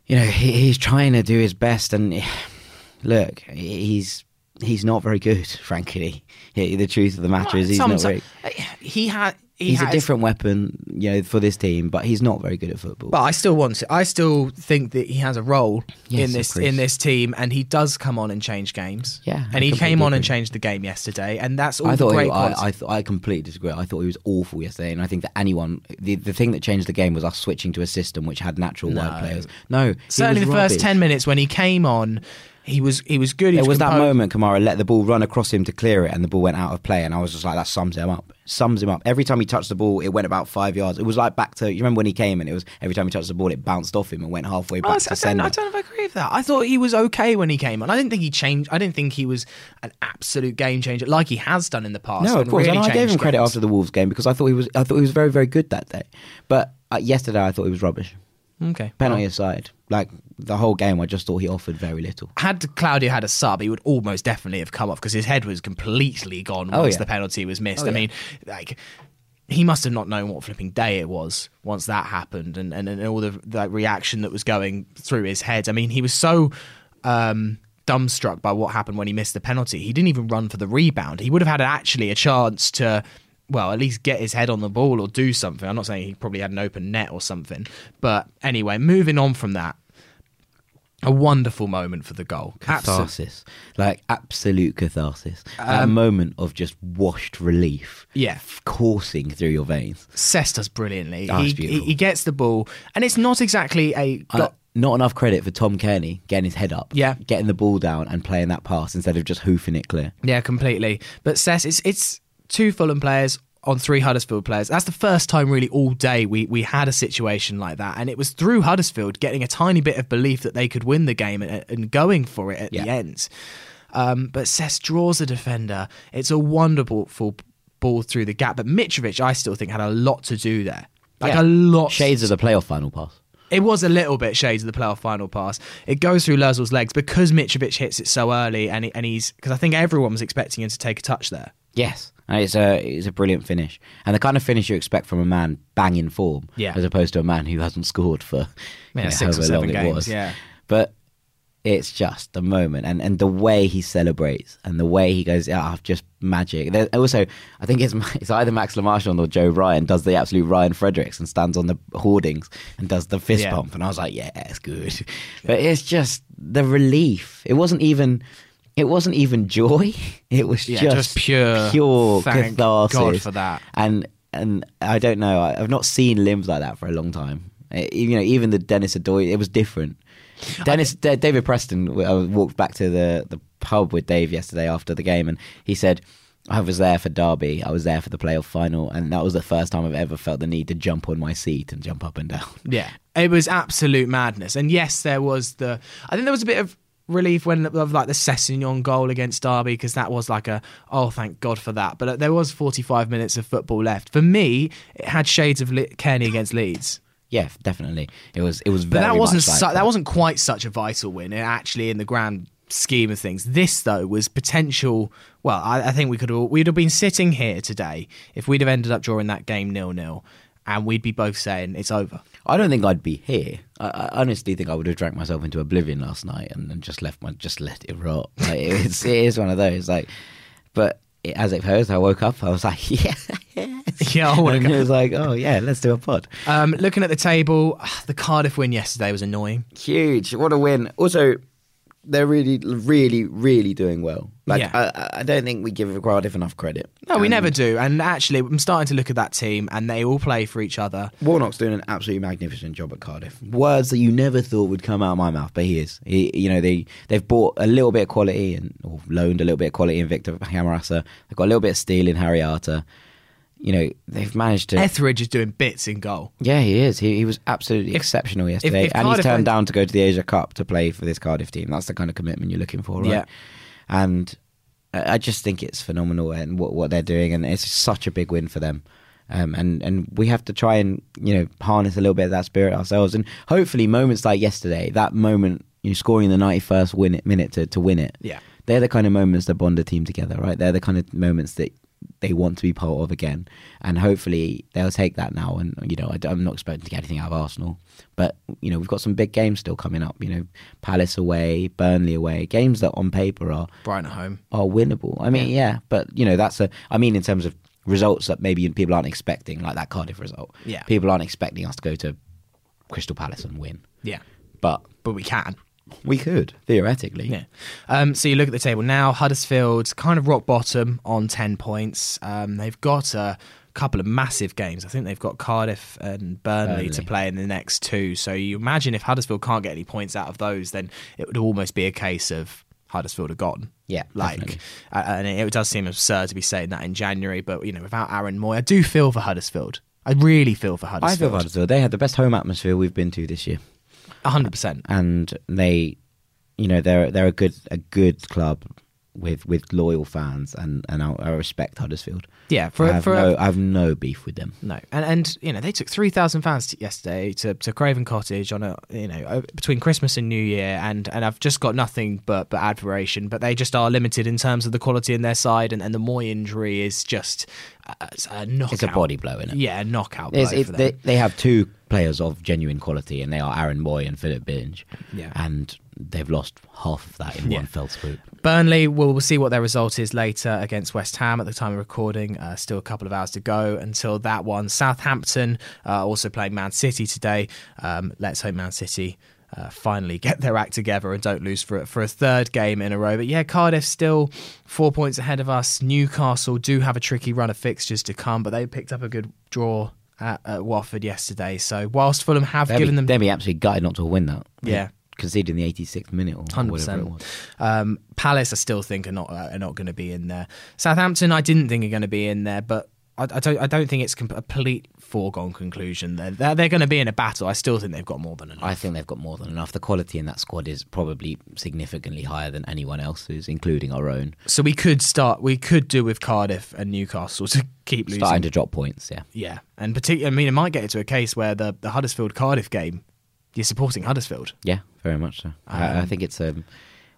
you know, he, he's trying to do his best, and look, he's he's not very good, frankly. The truth of the matter is he's not very. Uh, he had. He He's has, a different weapon, you know, for this team, but he's not very good at football. But I still want to. I still think that he has a role Yes, in this in this team, and he does come on and change games. Yeah, I and he came on and changed the game yesterday, and that's all I thought great he, I. I, th- I completely disagree. I thought he was awful yesterday, and I think that anyone the, the thing that changed the game was us switching to a system which had natural wide players. No, Certainly, the first ten minutes when he came on, he was he was good. He There was that moment Kamara let the ball run across him to clear it, and the ball went out of play, and I was just like, that sums him up. Sums him up. Every time he touched the ball, it went about five yards. It was like back to you remember when he came and it was every time he touched the ball, it bounced off him and went halfway back I, to I don't. I don't know if I agree with that. I thought he was okay when he came on. I didn't think he changed. I didn't think he was an absolute game changer like he has done in the past. No, of and course, really and I gave him credit games. after the Wolves game because I thought he was I thought he was very very good that day. But uh, yesterday I thought he was rubbish. Okay, Penalty aside, like the whole game, I just thought he offered very little. had Claudio had a sub, he would almost definitely have come off because his head was completely gone Oh, once yeah. the penalty was missed. Oh, I yeah. mean, like he must have not known what flipping day it was once that happened, and and, and all the that reaction that was going through his head. I mean, he was so. Um, dumbstruck by what happened when he missed the penalty he didn't even run for the rebound he would have had actually a chance to well at least get his head on the ball or do something i'm not saying he probably had an open net or something but anyway moving on from that a wonderful moment for the goal. Catharsis, like absolute catharsis. a moment of just washed relief. Um, Yeah. coursing through your veins. Sess does brilliantly. Oh, he, he, he gets the ball, and it's not exactly a. Uh, not enough credit for Tom Cairney getting his head up, Yeah. getting the ball down and playing that pass instead of just hoofing it clear. yeah, completely. But Sess, it's it's two Fulham players on three Huddersfield players. That's the first time really all day we we had a situation like that, and it was through Huddersfield getting a tiny bit of belief that they could win the game and, and going for it at Yeah. the end. Um, but Sess draws a defender. It's a wonderful full ball through the gap, but Mitrovic, I still think, had a lot to do there. Like Yeah. a lot. Shades of the playoff final pass. It was a little bit shades of the playoff final pass. It goes through Lössl's legs because Mitrovic hits it so early, and he, and he's because I think everyone was expecting him to take a touch there. Yes, and it's a it's a brilliant finish, and the kind of finish you expect from a man banging form, Yeah. as opposed to a man who hasn't scored for Yeah, know, six or seven long it games, was. yeah. but it's just the moment, and, and the way he celebrates, and the way he goes, "Ah, just magic." There, also, I think it's it's either Max Le Marchand or Joe Bryan does the absolute Ryan Fredericks and stands on the hoardings and does the fist Yeah. pump, and I was like, "Yeah, it's good," but it's just the relief. It wasn't even. It wasn't even joy. It was Yeah, just, just pure- pure thank catharsis. God for that. And and I don't know. I, I've not seen limbs like that for a long time. Eh, you know, even the Denis Odoi, it was different. Dennis, D- David Preston. I walked back to the the pub with Dave yesterday after the game, and he said. I was there for Derby. I was there for the playoff final, and that was the first time I've ever felt the need to jump on my seat and jump up and down. Yeah, it was absolute madness. And yes, there was the. I think there was a bit of relief when of like the Sessegnon goal against Derby because that was like a oh thank God for that. But uh, there was 45 minutes of football left. For me, it had shades of Le- Kenny against Leeds. Yeah, definitely. It was. It was. But that wasn't like su- that wasn't quite such a vital win. It actually, in the grand scheme of things, this though was potential. Well, I, I think we could have we'd have been sitting here today if we'd have ended up drawing that game nil nil, and we'd be both saying it's over. I don't think I'd be here. I, I honestly think I would have drank myself into oblivion last night and, and just left my just let it rot. Like, it's it is one of those like, but it, as it goes, I woke up. I was like, yeah, yes. Yeah, I and go. it was like, oh yeah, let's do a pod. Um, looking at the table, the Cardiff win yesterday was annoying. Huge, what a win! Also, they're really, really, really doing well. Like, Yeah. I- I, don't think we give Cardiff enough credit. No, we And never do. And actually, I'm starting to look at that team, and they all play for each other. Warnock's doing an absolutely magnificent job at Cardiff. Words that you never thought would come out of my mouth, but he is. He, you know, they they've bought a little bit of quality and or loaned a little bit of quality in Victor Camarasa. They've got a little bit of steel in Harry Arter. You know, they've managed to. Etheridge is doing bits in goal. yeah, he is. He, he was absolutely exceptional yesterday, if and he's turned down to go to the Asia Cup to play for this Cardiff team. That's the kind of commitment you're looking for, right? Yeah. And I just think it's phenomenal and what what they're doing, and it's such a big win for them. Um, and and we have to try and you know harness a little bit of that spirit ourselves, and hopefully moments like yesterday, that moment you scoring the ninety first win it, minute to, to win it, Yeah. they're the kind of moments that bond a team together, right? They're the kind of moments that they want to be part of again, and hopefully they'll take that now. And you know, I, am not expecting to get anything out of Arsenal, but you know, we've got some big games still coming up. You know, Palace away, Burnley away, games that on paper are Brighton at home. are winnable. I mean, yeah. but you know, that's a. I mean, in terms of results that maybe people aren't expecting, like that Cardiff result. Yeah. people aren't expecting us to go to Crystal Palace and win, Yeah. but But we can. We could theoretically. Yeah. Um, so you look at the table now. Huddersfield kind of rock bottom on ten points. Um, they've got a couple of massive games. I think they've got Cardiff and Burnley, to play in the next two. So you imagine if Huddersfield can't get any points out of those, then it would almost be a case of Huddersfield are gone. Yeah, like, uh, and it does seem absurd to be saying that in January. But you know, without Aaron Mooy, I do feel for Huddersfield. I really feel for Huddersfield. I feel for Huddersfield. They had the best home atmosphere we've been to this year, hundred percent. and they, you know, they're they're a good a good club with with loyal fans, and and I, I respect Huddersfield. Yeah, for I have for no I have no beef with them. No, and and you know they took three thousand fans t- yesterday to, to Craven Cottage on a you know o- between Christmas and New Year, and, and I've just got nothing but but admiration. But they just are limited in terms of the quality in their side, and, and the Mooy injury is just uh, it's a knockout. It's a body blow, isn't it? Yeah, a knockout blow It's, it, for they, they have two players of genuine quality, and they are Aaron Mooy and Philip Billing. Yeah. and they've lost half of that in Yeah. one fell swoop. Burnley, we'll, we'll see what their result is later against West Ham at the time of recording. Uh, still a couple of hours to go until that one. Southampton uh, also playing Man City today. Um, let's hope Man City. Uh, finally, get their act together and don't lose for for a third game in a row. But yeah, Cardiff still four points ahead of us. Newcastle do have a tricky run of fixtures to come, but they picked up a good draw at, at Watford yesterday. So whilst Fulham have They'd given be, them they'd be absolutely gutted not to win that. Yeah. Conceding the 86th minute or Hundred whatever it was. Um, Palace, I still think are not uh, are not going to be in there. Southampton, I didn't think are going to be in there, but I, I don't I don't think it's a complete foregone conclusion. They're they're, they're going to be in a battle. I still think they've got more than enough. I think they've got more than enough. The quality in that squad is probably significantly higher than anyone else's, including our own. so we could start. We could do with Cardiff and Newcastle to keep losing. Starting to drop points, yeah. Yeah, and particularly, I mean, it might get into a case where the the Huddersfield Cardiff game, you're supporting Huddersfield. Yeah, very much so. I, I think it's um,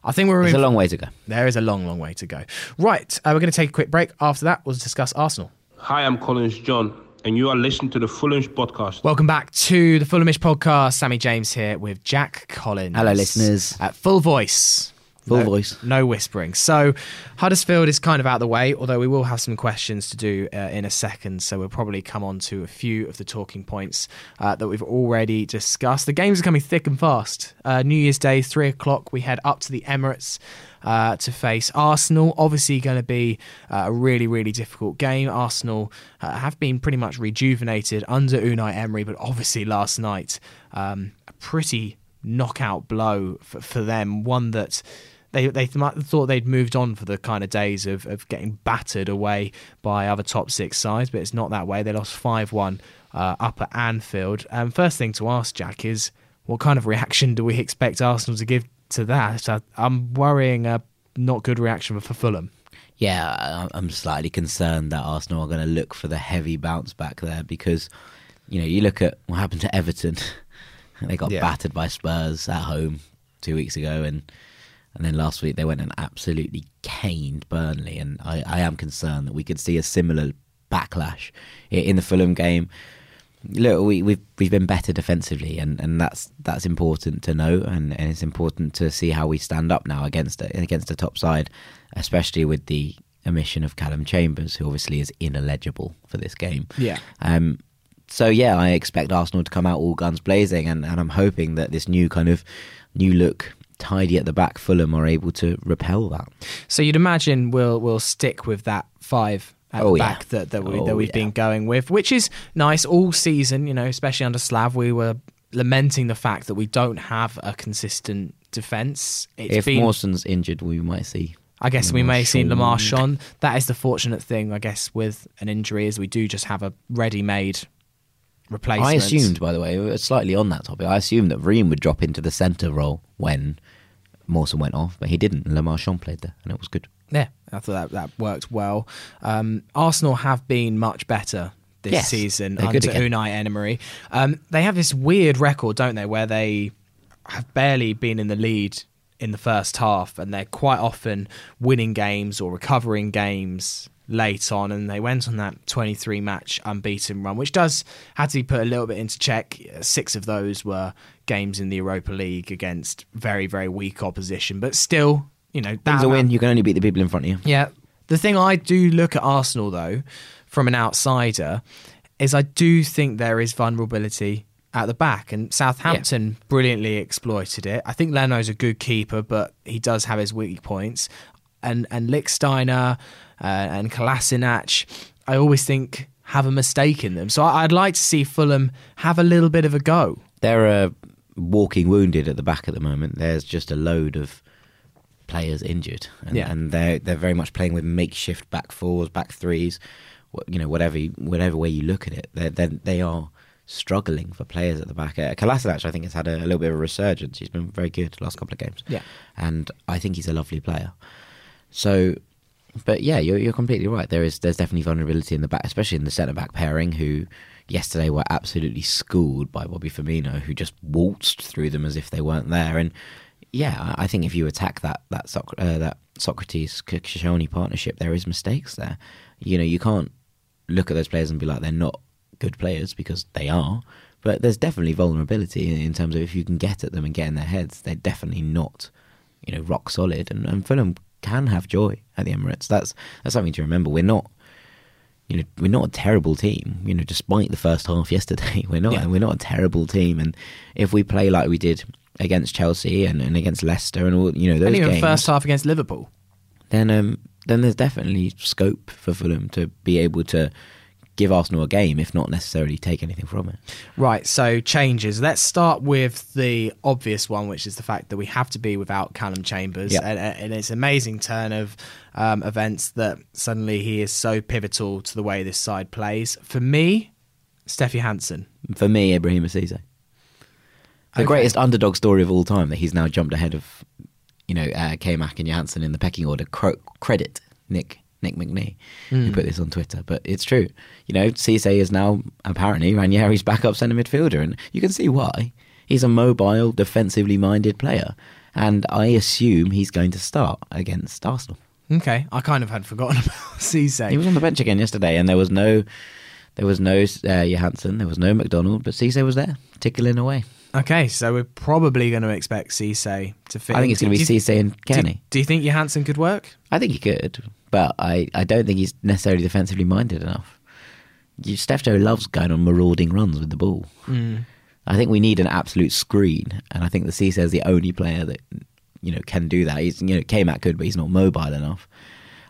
I think we're it's a long way to go. there is a long, long way to go. Right, uh, we're going to take a quick break. After that, we'll discuss Arsenal. Hi, I'm Collins John, and you are listening to the Fulhamish podcast. Welcome back to the Fulhamish podcast. Sammy James here with Jack Collins. Hello, listeners. At full voice. Full No- voice. No whispering. So Huddersfield is kind of out of the way, although we will have some questions to do uh, in a second. So we'll probably come on to a few of the talking points uh, that we've already discussed. The games are coming thick and fast. Uh, New Year's Day, three o'clock, we head up to the Emirates. Uh, to face Arsenal, obviously going to be uh, a really, really difficult game. Arsenal uh, have been pretty much rejuvenated under Unai Emery, but obviously last night um, a pretty knockout blow for, for them. One that they they th- thought they'd moved on for the kind of days of, of getting battered away by other top six sides, but it's not that way. They lost five one uh, up at Anfield. Um, first thing to ask Jack is what kind of reaction do we expect Arsenal to give to that? I, I'm worrying a not good reaction for Fulham. Yeah, I'm slightly concerned that Arsenal are going to look for the heavy bounce back there because, you know, you look at what happened to Everton. they got Yeah. battered by Spurs at home two weeks ago, and and then last week they went and absolutely caned Burnley. And I, I am concerned that we could see a similar backlash in the Fulham game. Look, we, we've we've been better defensively, and, and that's that's important to know, and, and it's important to see how we stand up now against against a top side, especially with the omission of Calum Chambers, who obviously is ineligible for this game. Yeah. Um. So yeah, I expect Arsenal to come out all guns blazing, and, and I'm hoping that this new kind of new look, tidy at the back, Fulham are able to repel that. So you'd imagine we'll we'll stick with that five at Oh, the yeah. back that that, we, Oh, that we've yeah. been going with, which is nice all season. You know, especially under Slav, we were lamenting the fact that we don't have a consistent defense. If been, Mawson's injured, we might see. I guess we may see Sean. That is the fortunate thing, I guess, with an injury is we do just have a ready-made replacement. I assumed, by the way, slightly on that topic, I assumed that Ream would drop into the centre role when Mawson went off, but he didn't. Le Marchand played there, and it was good. Yeah, I thought that that worked well. Um, Arsenal have been much better this Yes, season under. Unai Emery. Um, they have this weird record, don't they, where they have barely been in the lead in the first half, and they're quite often winning games or recovering games late on. And they went on that 23 match unbeaten run, which does had to be put a little bit into check. Six of those were games in the Europa League against very very weak opposition, but still. You know, that's a win. You can only beat the people in front of you. yeah. The thing I do look at Arsenal though, from an outsider, is I do think there is vulnerability at the back, and Southampton brilliantly exploited it. I think Leno's a good keeper, but he does have his weak points. And and Lichtsteiner uh, and Kolasinac, I always think have a mistake in them. So I'd like to see Fulham have a little bit of a go. They're uh, walking wounded at the back at the moment. There's just a load of players injured, and, Yeah. and they're they're very much playing with makeshift back fours, back threes, you know, whatever whatever way you look at it. They're, they're, they are struggling for players at the back. Uh, Kolasinac, I think, has had a, a little bit of a resurgence. He's been very good the last couple of games. Yeah. and I think he's a lovely player. So, but yeah, you're you're completely right. There is there's definitely vulnerability in the back, especially in the centre back pairing, who yesterday were absolutely schooled by Bobby Firmino, who just waltzed through them as if they weren't there. And yeah, I think if you attack that that uh, that Sokratis Koscielny partnership, there is mistakes there. You know, you can't look at those players and be like they're not good players because they are. But there's definitely vulnerability in, in terms of if you can get at them and get in their heads, they're definitely not, you know, rock solid. And, and Fulham can have joy at the Emirates. That's that's something to remember. We're not, you know, we're not a terrible team. You know, despite the first half yesterday, we're not. Yeah. We're not a terrible team. And if we play like we did against Chelsea and, and against Leicester and all, you know, those and even games, first half against Liverpool. then um, then there's definitely scope for Fulham to be able to give Arsenal a game, if not necessarily take anything from it. Right, so changes. Let's start with the obvious one, which is the fact that we have to be without Calum Chambers. Yeah. And, and it's an amazing turn of um, events that suddenly he is so pivotal to the way this side plays. For me, Steffi Hansen. For me, Ibrahim Cisse. The Okay. greatest underdog story of all time that he's now jumped ahead of, you know, uh, K-Mac and Johansen in the pecking order. Cro- credit Nick Nick McNee who put this on Twitter, but it's true. You know, Cisse is now apparently Ranieri's backup centre midfielder, and you can see why. He's a mobile, defensively minded player, and I assume he's going to start against Arsenal. Okay, I kind of had forgotten about Cisse. He was on the bench again yesterday, and there was no, there was no uh, Johansen, there was no McDonald, but Cisse was there, tickling away. Okay, so we're probably going to expect Cisse to fit. I think it's going to be Do Cisse and do- Cairney. Do, you think Johansen could work? I think he could, but I, I don't think he's necessarily defensively minded enough. You, Steph Joe loves going on marauding runs with the ball. Mm. I think we need an absolute screen, and I think the Cisse is the only player that you know can do that. He's you know K-Mac could, but he's not mobile enough.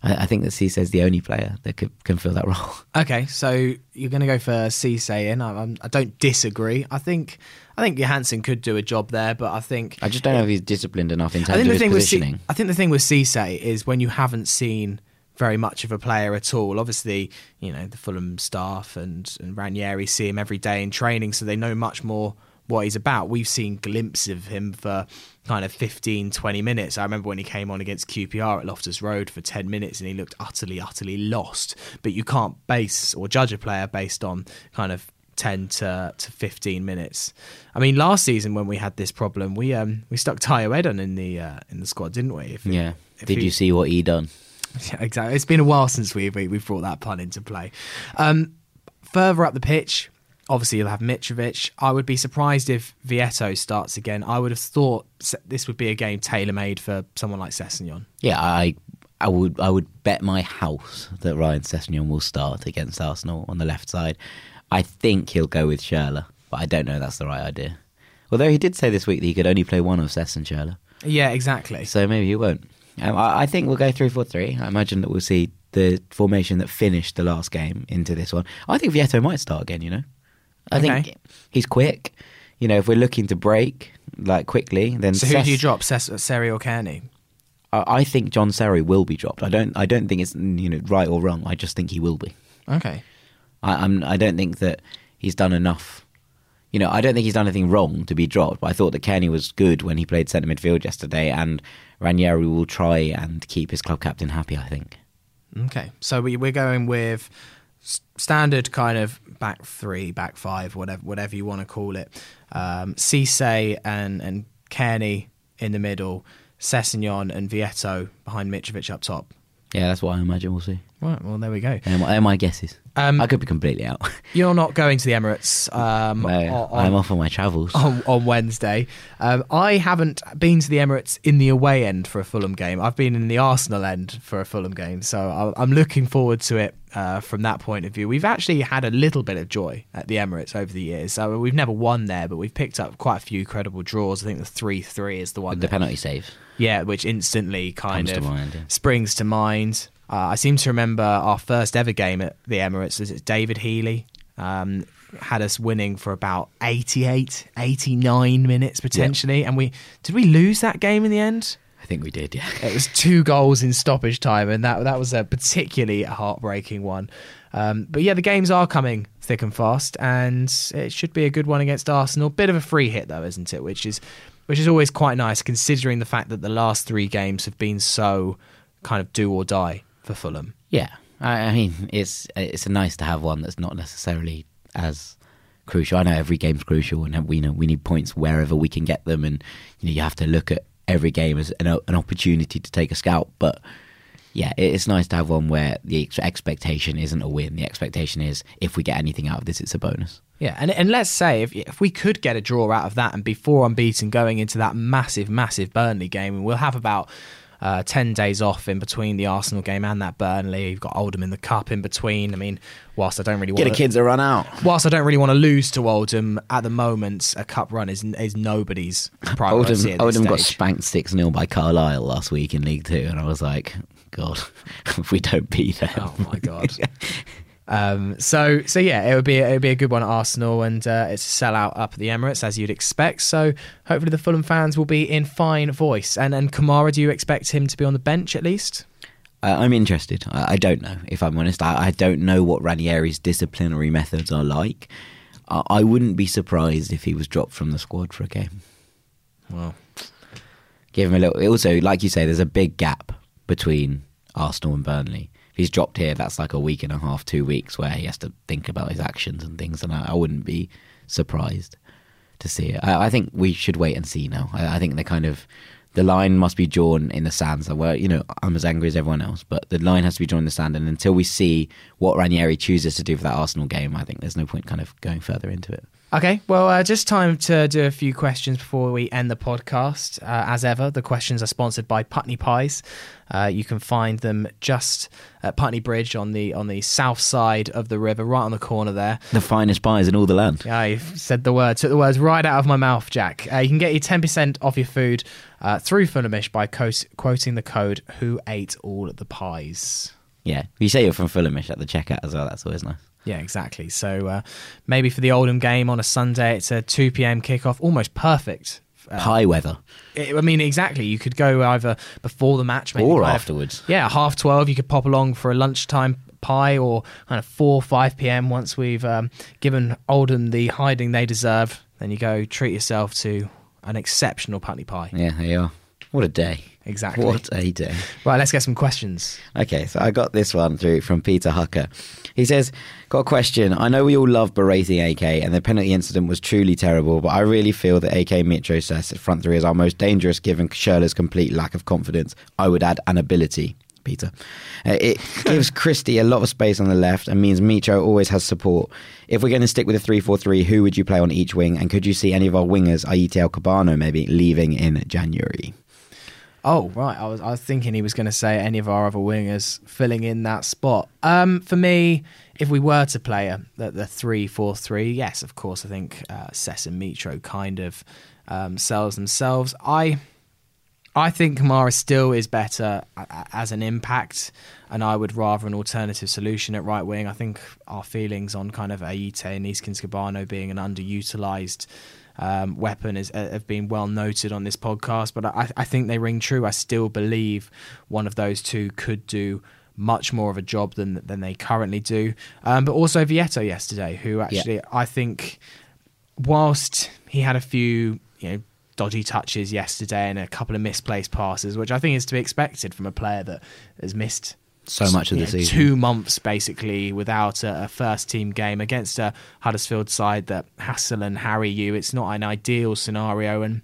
I, I think that Cisse is the only player that could can fill that role. Okay, so you're going to go for Cisse in. I, I'm, don't disagree. I think I think Johansen could do a job there, but I think I just don't know if he's disciplined enough in I terms think of the thing with C- positioning. I think the thing with Cisse is when you haven't seen very much of a player at all. Obviously, you know the Fulham staff and and Ranieri see him every day in training, so they know much more what he's about. We've seen glimpses of him for kind of 15, 20 minutes. I remember when he came on against QPR at Loftus Road for 10 minutes and he looked utterly, utterly lost. But you can't base or judge a player based on kind of 10 to, to 15 minutes. I mean, last season when we had this problem, we um we stuck Tayo Edun in the uh, in the squad, didn't we? If yeah. if Did he- you see what he done? yeah, exactly. It's been a while since we, we we've brought that pun into play. Um, further up the pitch, obviously you'll have Mitrovic. I would be surprised if Vietto starts again. I would have thought this would be a game tailor made for someone like Sessegnon. Yeah, I I would I would bet my house that Ryan Sessegnon will start against Arsenal on the left side. I think he'll go with Schürrle, but I don't know that's the right idea. Although he did say this week that he could only play one of Sess and Schürrle, Yeah, exactly. so maybe he won't. Um, I, I think we'll go three four three. I imagine that we'll see the formation that finished the last game into this one. I think Vietto might start again. You know, I Okay. think he's quick. You know, if we're looking to break like quickly, then So who Sess- do you drop, Ses- Seri or Cairney? I I think Jean Seri will be dropped. I don't. I don't think it's you know right or wrong. I just think he will be. Okay. I, I'm. I don't think that he's done enough. You know, I don't think he's done anything wrong to be dropped. But I thought that Cairney was good when he played centre midfield yesterday, and Ranieri will try and keep his club captain happy. I think. Okay, so we, we're going with standard kind of back three, back five, whatever whatever you want to call it. Um, Cisse and and Cairney in the middle, Sessegnon and Vietto behind Mitrovic up top. Yeah, that's what I imagine we'll see. Right, well there we go. They're my, they're my guesses. Um, I could be completely out. You're not going to the Emirates um, Well, on, I'm off on my travels. on, on Wednesday. Um, I haven't been to the Emirates in the away end for a Fulham game. I've been in the Arsenal end for a Fulham game, so I- I'm looking forward to it uh, from that point of view. We've actually had a little bit of joy at the Emirates over the years. So we've never won there, but we've picked up quite a few credible draws. I think the three three is the one. the that- penalty save. yeah, which instantly kind Comes to of mind, yeah. springs to mind. Uh, I seem to remember our first ever game at the Emirates. Was it David Healy? Um, had us winning for about 88, 89 minutes potentially, and we did we lose that game in the end? I think we did. Yeah. It was two goals in stoppage time, and that that was a particularly heartbreaking one. Um, but yeah, the games are coming thick and fast, and it should be a good one against Arsenal. Bit of a free hit though, isn't it? Which is which is always quite nice, considering the fact that the last three games have been so kind of do or die for Fulham. Yeah, I, I mean, it's it's nice to have one that's not necessarily as crucial. I know every game's crucial, and we know we need points wherever we can get them, and you know you have to look at every game as an, an opportunity to take a scalp. But yeah, it- it's nice to have one where the ex- expectation isn't a win. The expectation is if we get anything out of this, it's a bonus. Yeah, and and let's say if if we could get a draw out of that and be four unbeaten going into that massive, massive Burnley game, and we'll have about uh, ten days off in between the Arsenal game and that Burnley. You've got Oldham in the cup in between. I mean, whilst I don't really want get the kids to, run out. whilst I don't really want to lose to Oldham at the moment, a cup run is is nobody's priority. Oldham, at this Oldham got spanked 6 0 by Carlisle last week in League Two, and I was like, God, if we don't beat them. Oh my god. Um, so so yeah, it would be it would be a good one at Arsenal, and uh, it's a sellout up at the Emirates as you'd expect. So hopefully the Fulham fans will be in fine voice. And and Kamara, do you expect him to be on the bench at least? Uh, I'm interested. I, I don't know, if I'm honest. I, I don't know what Ranieri's disciplinary methods are like. I, I wouldn't be surprised if he was dropped from the squad for a game. Well, Give him a little. Also, like you say, there's a big gap between Arsenal and Burnley. If he's dropped here, that's like a week and a half, two weeks where he has to think about his actions and things. And I, I wouldn't be surprised to see it. I, I think we should wait and see now. I, I think the kind of the line must be drawn in the sand somewhere. You know, I'm as angry as everyone else, but the line has to be drawn in the sand. And until we see what Ranieri chooses to do for that Arsenal game, I think there's no point kind of going further into it. Okay, well, uh, just time to do a few questions before we end the podcast. Uh, as ever, the questions are sponsored by Putney Pies. Uh, you can find them just at Putney Bridge on the on the south side of the river, right on the corner there. The finest pies in all the land. Yeah, you've said the word, took the words right out of my mouth, Jack. Uh, you can get your 10% off your food uh, through Fulhamish by co- quoting the code Who Ate All the Pies. Yeah, you say you're from Fulhamish at the checkout as well. That's always nice. Yeah, exactly. So uh, maybe for the Oldham game on a Sunday, it's a 2 p.m. kickoff, almost perfect. Uh, Pie weather. I I mean, exactly. You could go either before the match, maybe Or kind of- afterwards. yeah, half twelve. You could pop along for a lunchtime pie, or kind of four, five p.m. Once we've um, given Oldham the hiding they deserve, then you go treat yourself to an exceptional Putney pie. Yeah, there you are. What a day. Exactly. What a day. Right, let's get some questions. Okay, so I got this one through from Peter Hucker. He says, Got a question. I know we all love berating AK, and the penalty incident was truly terrible, but I really feel that AK Mitro Sess that front three is our most dangerous given Schürrle's complete lack of confidence. I would add an ability. Peter. Uh, it gives Christie a lot of space on the left and means Mitro always has support. If we're going to stick with a 3 4 3, who would you play on each wing? And could you see any of our wingers, IETL Kebano maybe, leaving in January? Oh, right. I was I was thinking he was going to say any of our other wingers filling in that spot. Um, for me, if we were to play a, the, the three four three, yes, of course, I think uh, Cess and Mitro kind of um, sells themselves. I I think Kamara still is better as an impact, and I would rather an alternative solution at right wing. I think our feelings on kind of Ayité and Neeskens Kebano being an underutilized um, weapon is, uh, have been well noted on this podcast, but I, I think they ring true. I still believe one of those two could do much more of a job than than they currently do. Um, but also Vietto yesterday, who actually I think whilst he had a few, you know, dodgy touches yesterday and a couple of misplaced passes, which I think is to be expected from a player that has missed So much of the know, season. two months basically without a, a first team game against a Huddersfield side that hassle and harry you. It's not an ideal scenario and.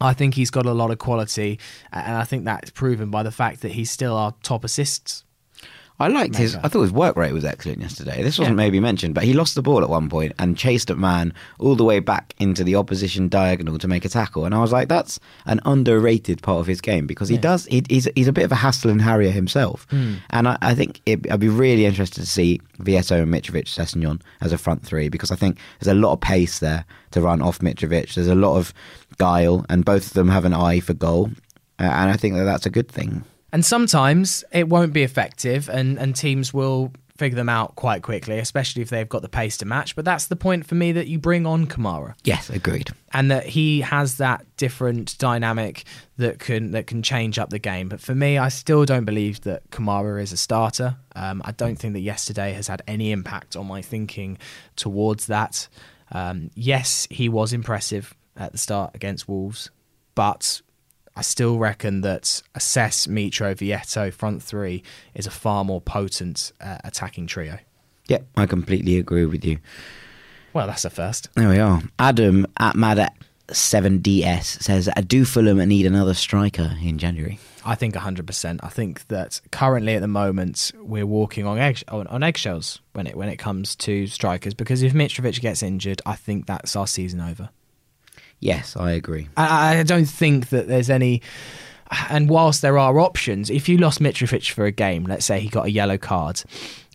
I think he's got a lot of quality, and I think that's proven by the fact that he's still our top assists I liked his. I thought his work rate was excellent yesterday. This wasn't Yeah. maybe mentioned, but he lost the ball at one point and chased at man all the way back into the opposition diagonal to make a tackle. And I was like, that's an underrated part of his game because he Yeah. does. He, he's he's a bit of a hassle and harrier himself. And I, I think it, I'd be really interested to see Vietto and Mitrovic Sessegnon as a front three because I think there's a lot of pace there to run off Mitrovic. There's a lot of guile, and both of them have an eye for goal. Uh, and I think that that's a good thing. And sometimes it won't be effective, and, and teams will figure them out quite quickly, especially if they've got the pace to match. But that's the point for me that you bring on Kamara, Yes, agreed. and that he has that different dynamic that can that can change up the game. But for me, I still don't believe that Kamara is a starter. Um, I don't think that yesterday has had any impact on my thinking towards that. Um, yes, he was impressive at the start against Wolves, but I still reckon that Assess, Mitro, Vietto front three is a far more potent uh, attacking trio. Yep, I completely agree with you. Well, that's a first. There we are. Adam at Mad at 7DS says, Do Fulham need another striker in January? I think 100%. I think that currently at the moment we're walking on, egg, on, on eggshells when it when it comes to strikers because if Mitrovic gets injured, I think that's our season over. Yes, I agree. I, I don't think that there's any. And whilst there are options, if you lost Mitrovic for a game, let's say he got a yellow card,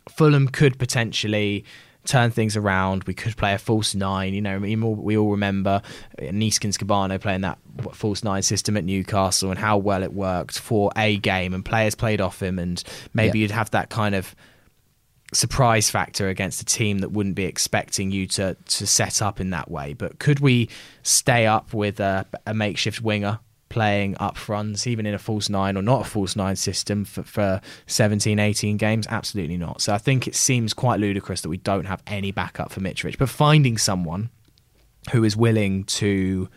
Fulham could potentially turn things around. We could play a false nine. You know, we all, remember uh, Neeskens Kebano playing that false nine system at Newcastle and how well it worked for a game, and players played off him, and maybe Yeah. you'd have that kind of surprise factor against a team that wouldn't be expecting you to to set up in that way. But could we stay up with a, a makeshift winger playing up front, even in a false nine or not a false nine system for, for 17, 18 games? Absolutely not. So I think it seems quite ludicrous that we don't have any backup for Mitrovic. But finding someone who is willing to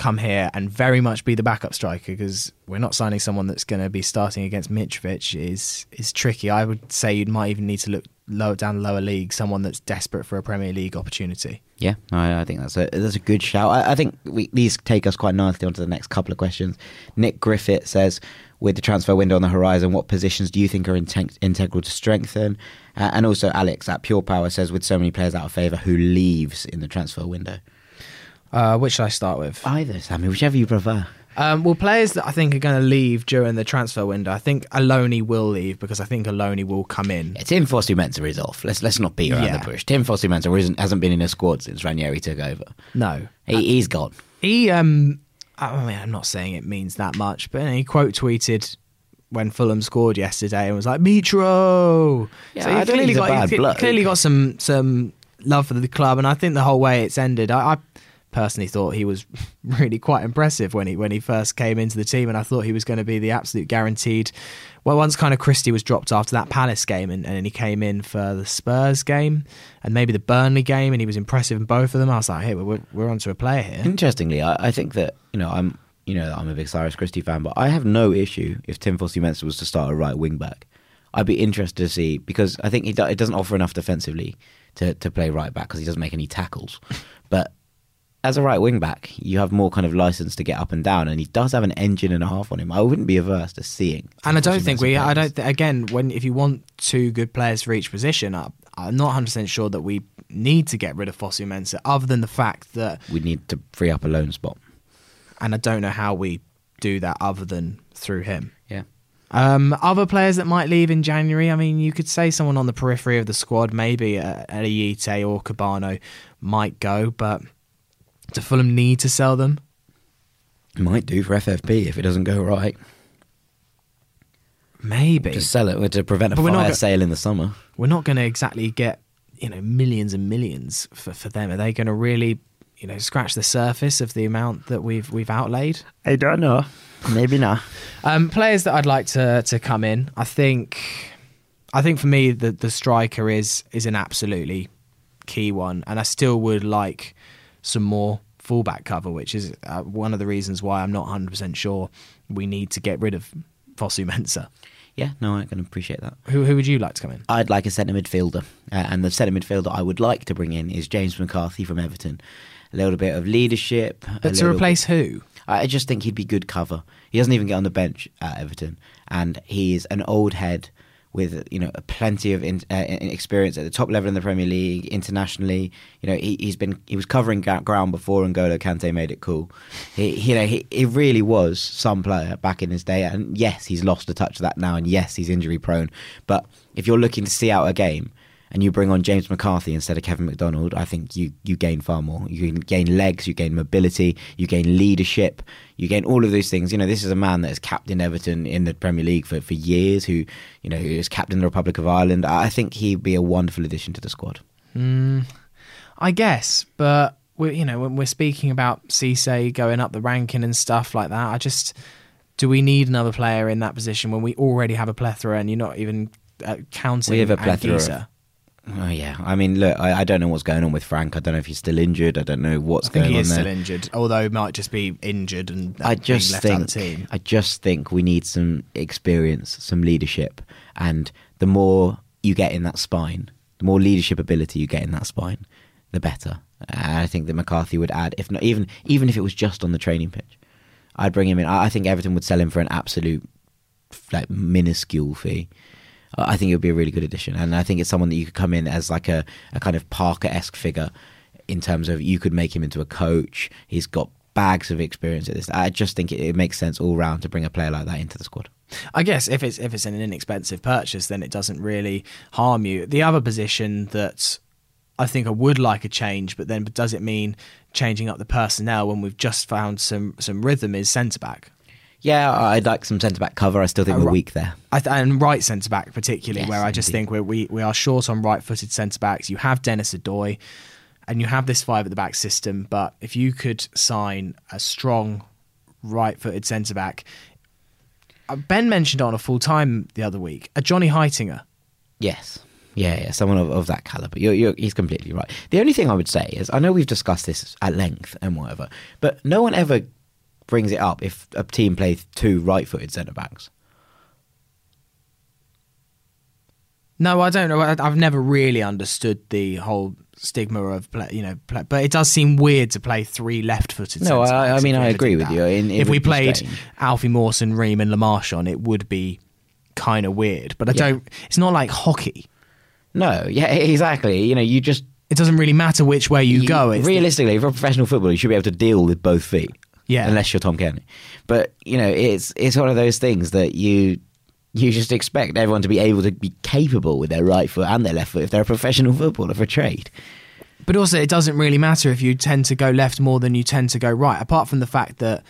come here and very much be the backup striker because we're not signing someone that's going to be starting against Mitrovic is is tricky. I would say you might even need to look lower down lower league, someone that's desperate for a Premier League opportunity. Yeah, I, I think that's a that's a good shout. I, I think we, these take us quite nicely onto the next couple of questions. Nick Griffith says, with the transfer window on the horizon, what positions do you think are integ- integral to strengthen? Uh, and also, Alex at Pure Power says, with so many players out of favour, who leaves in the transfer window? Uh, which should I start with? Either, Sammy, whichever you prefer. Um, well, players that I think are going to leave during the transfer window, I think Aloni will leave because I think Aloni will come in. Yeah, Tim Fosu-Mensah is off. Let's let's not beat around Yeah. the bush. Tim Fosu-Mensah hasn't been in a squad since Ranieri took over. No, He, he's gone. he. Um, I mean, I'm not saying it means that much, but he quote tweeted when Fulham scored yesterday and was like Mitro. Yeah, so I he don't think clearly he's a got bad bloke. clearly got some some love for the club, and I think the whole way it's ended, I. I personally thought he was really quite impressive when he when he first came into the team and I thought he was going to be the absolute guaranteed well once kind of Christie was dropped after that Palace game and, and he came in for the Spurs game and maybe the Burnley game and he was impressive in both of them I was like hey we're, we're onto a player here Interestingly, I, I think that you know I'm you know I'm a big Cyrus Christie fan, but I have no issue if Tim Fosu-Mensah was to start a right wing back. I'd be interested to see because I think he do, it doesn't offer enough defensively to to play right back because he doesn't make any tackles. But as a right wing back, you have more kind of license to get up and down, and he does have an engine and a half on him. I wouldn't be averse to seeing. and I don't think we I don't th- again when if you want two good players for each position I, I'm not 100% sure that we need to get rid of Fosu Mensah other than the fact that we need to free up a loan spot. and I don't know how we do that other than through him Yeah. Um, other players that might leave in January, I mean, you could say someone on the periphery of the squad, maybe uh, Eliyite or Kebano might go, but do Fulham need to sell them? Might do for FFP if it doesn't go right. Maybe. Just sell it to prevent a But we're not fire go- sale in the summer. We're not going to exactly get, you know, millions and millions for, for them. Are they going to really, you know, scratch the surface of the amount that we've we've outlaid? I don't know. Maybe not. Um, players that I'd like to to come in, I think, I think for me the the striker is is an absolutely key one, and I still would like some more fullback cover, which is uh, one of the reasons why I'm not 100 percent sure we need to get rid of Fosu Mensah. Yeah, no, I can appreciate that. Who who would you like to come in? I'd like a centre midfielder, uh, and the centre midfielder I would like to bring in is James McCarthy from Everton. A little bit of leadership, But to replace who? I just think he'd be good cover. He doesn't even get on the bench at Everton, and he's an old head with you know plenty of in, uh, experience at the top level in the Premier League, internationally. You know he, he's been he was covering ground before N'Golo Kante made it cool. He you know he, he really was some player back in his day, and yes, he's lost a touch of that now, and yes, he's injury prone. But if you're looking to see out a game. And you bring on James McCarthy instead of Kevin McDonald, I think you, you gain far more. You gain legs, you gain mobility, you gain leadership, you gain all of those things. You know, this is a man that has captained Everton in the Premier League for, for years, who, you know, who is captain the Republic of Ireland. I think he'd be a wonderful addition to the squad. I guess, but we you know when we're speaking about Cisse going up the ranking and stuff like that, I just do we need another player in that position when we already have a plethora and you're not even uh, counting We have a plethora of-? Oh, yeah. I mean, look, I, I don't know what's going on with Frank. I don't know if he's still injured. I don't know what's I think going he on is there. still injured, although he might just be injured and I just left out of think the team. I just think we need some experience, some leadership, and the more you get in that spine, the more leadership ability you get in that spine, the better. And I think that McCarthy would add, if not even even if it was just on the training pitch, I'd bring him in. I I think Everton would sell him for an absolute like minuscule fee. I think it would be a really good addition, and I think it's someone that you could come in as like a, a kind of Parker esque figure in terms of you could make him into a coach. He's got bags of experience at this. I just think it, it makes sense all round to bring a player like that into the squad. I guess if it's if it's an inexpensive purchase, then it doesn't really harm you. The other position that I think I would like a change, but then does it mean changing up the personnel when we've just found some some rhythm is centre back? Yeah, I'd like some centre back cover. I still think Uh, we're right. weak there. I th- and right centre back particularly, Yes, where I just indeed. think we're, we we are short on right footed centre backs. You have Denis Odoi, and you have this five at the back system. But if you could sign a strong right footed centre back, uh, Ben mentioned on a full time the other week, a Johnny Heitinga. Yes. Yeah, yeah, someone of, of that caliber. You're, you're, he's completely right. The only thing I would say is, I know we've discussed this at length and whatever, but no one ever brings it up if a team plays two right-footed centre backs. No, I don't know. I've never really understood the whole stigma of play, you know, play, but it does seem weird to play three left-footed. No, I- I mean, I agree with that. you. In- if we played strange. Alfie Mawson, Ream, and Le Marchand, it would be kind of weird. But I Yeah. don't. It's not like hockey. No, yeah, exactly. You know, you just It doesn't really matter which way you, go. It's realistically, for a professional footballer, you should be able to deal with both feet. Yeah. unless you're Tom Cairney. But you know, it's it's one of those things that you you just expect everyone to be able to be capable with their right foot and their left foot if they're a professional footballer for trade. But also, it doesn't really matter if you tend to go left more than you tend to go right. Apart from the fact that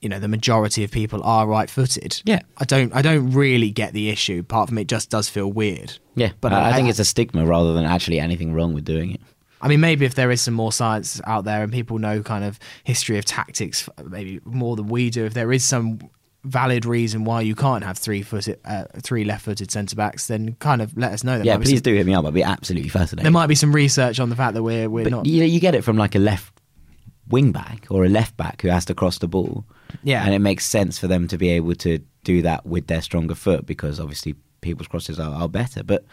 you know the majority of people are right-footed. Yeah. I don't. I don't really get the issue. Apart from it just does feel weird. Yeah, But I, I I- think it's a stigma rather than actually anything wrong with doing it. I mean, maybe if there is some more science out there and people know kind of history of tactics, maybe more than we do, if there is some valid reason why you can't have three footed, uh, three left-footed centre backs, then kind of let us know. There yeah, please some, do hit me up. I'd be absolutely fascinated. There might be some research on the fact that we're we're but not. you, you get it from like a left wing back or a left back who has to cross the ball. Yeah. and it makes sense for them to be able to do that with their stronger foot because obviously people's crosses are, are better, but.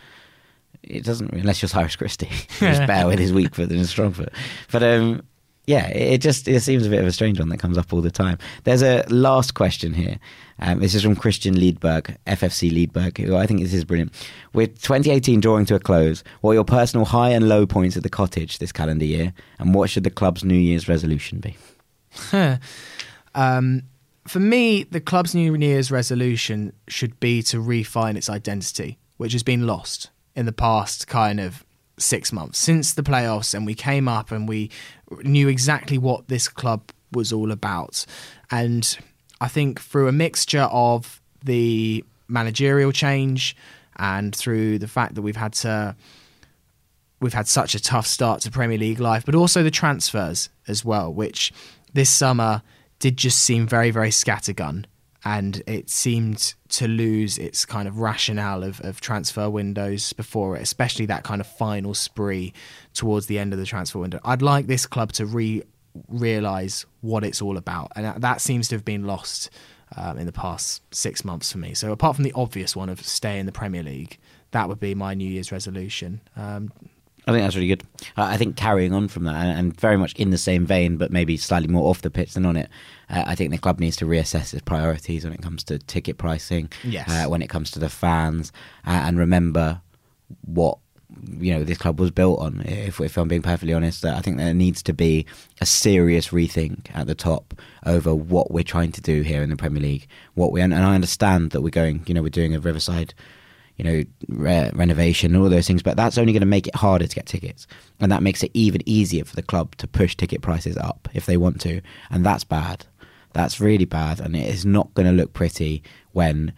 It doesn't unless you're Cyrus Christie, who's better with his weak foot than his strong foot. But um, yeah, it just it seems a bit of a strange one that comes up all the time. There's a last question here. Um, this is from Christian Liedberg, FFC Liedberg, who I think this is brilliant. With 2018 drawing to a close, what are your personal high and low points at the cottage this calendar year, and what should the club's New Year's resolution be? Um, for me, the club's New Year's resolution should be to refine its identity, which has been lost in the past kind of six months since the playoffs, and we came up and we knew exactly what this club was all about. And I think through a mixture of the managerial change and through the fact that we've had to we've had such a tough start to Premier League life, but also the transfers as well, which this summer did just seem very, very scattergun. And it seemed to lose its kind of rationale of, of transfer windows before it, especially that kind of final spree towards the end of the transfer window. I'd like this club to re realize what it's all about, and that, seems to have been lost um, in the past six months for me. So, apart from the obvious one of stay in the Premier League, that would be my New Year's resolution. Um, I think that's really good. I I think carrying on from that, and, and very much in the same vein, but maybe slightly more off the pitch than on it. Uh, I think the club needs to reassess its priorities when it comes to ticket pricing. Yes. Uh, when it comes to the fans, uh, and remember what you know this club was built on. If, if I'm being perfectly honest, I think there needs to be a serious rethink at the top over what we're trying to do here in the Premier League. What we and I understand that we're going, you know, we're doing a Riverside you know, re- renovation and all those things, but that's only going to make it harder to get tickets. And that makes it even easier for the club to push ticket prices up if they want to. And that's bad. That's really bad. And it is not going to look pretty when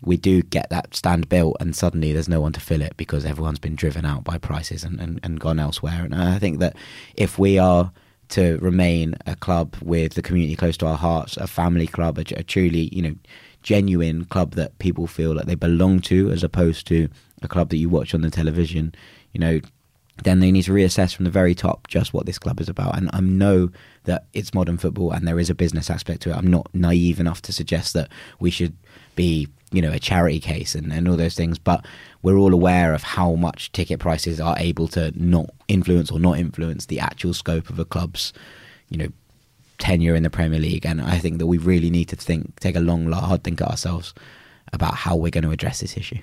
we do get that stand built and suddenly there's no one to fill it because everyone's been driven out by prices and, and, and gone elsewhere. And I think that if we are to remain a club with the community close to our hearts, a family club, a, a truly, you know, genuine club that people feel like they belong to, as opposed to a club that you watch on the television, you know, then they need to reassess from the very top just what this club is about. And I know that it's modern football and there is a business aspect to it. I'm not naive enough to suggest that we should be, you know, a charity case and, and all those things, but we're all aware of how much ticket prices are able to not influence or not influence the actual scope of a club's, you know, tenure in the Premier League, and I think that we really need to think, take a long, hard think at ourselves about how we're going to address this issue.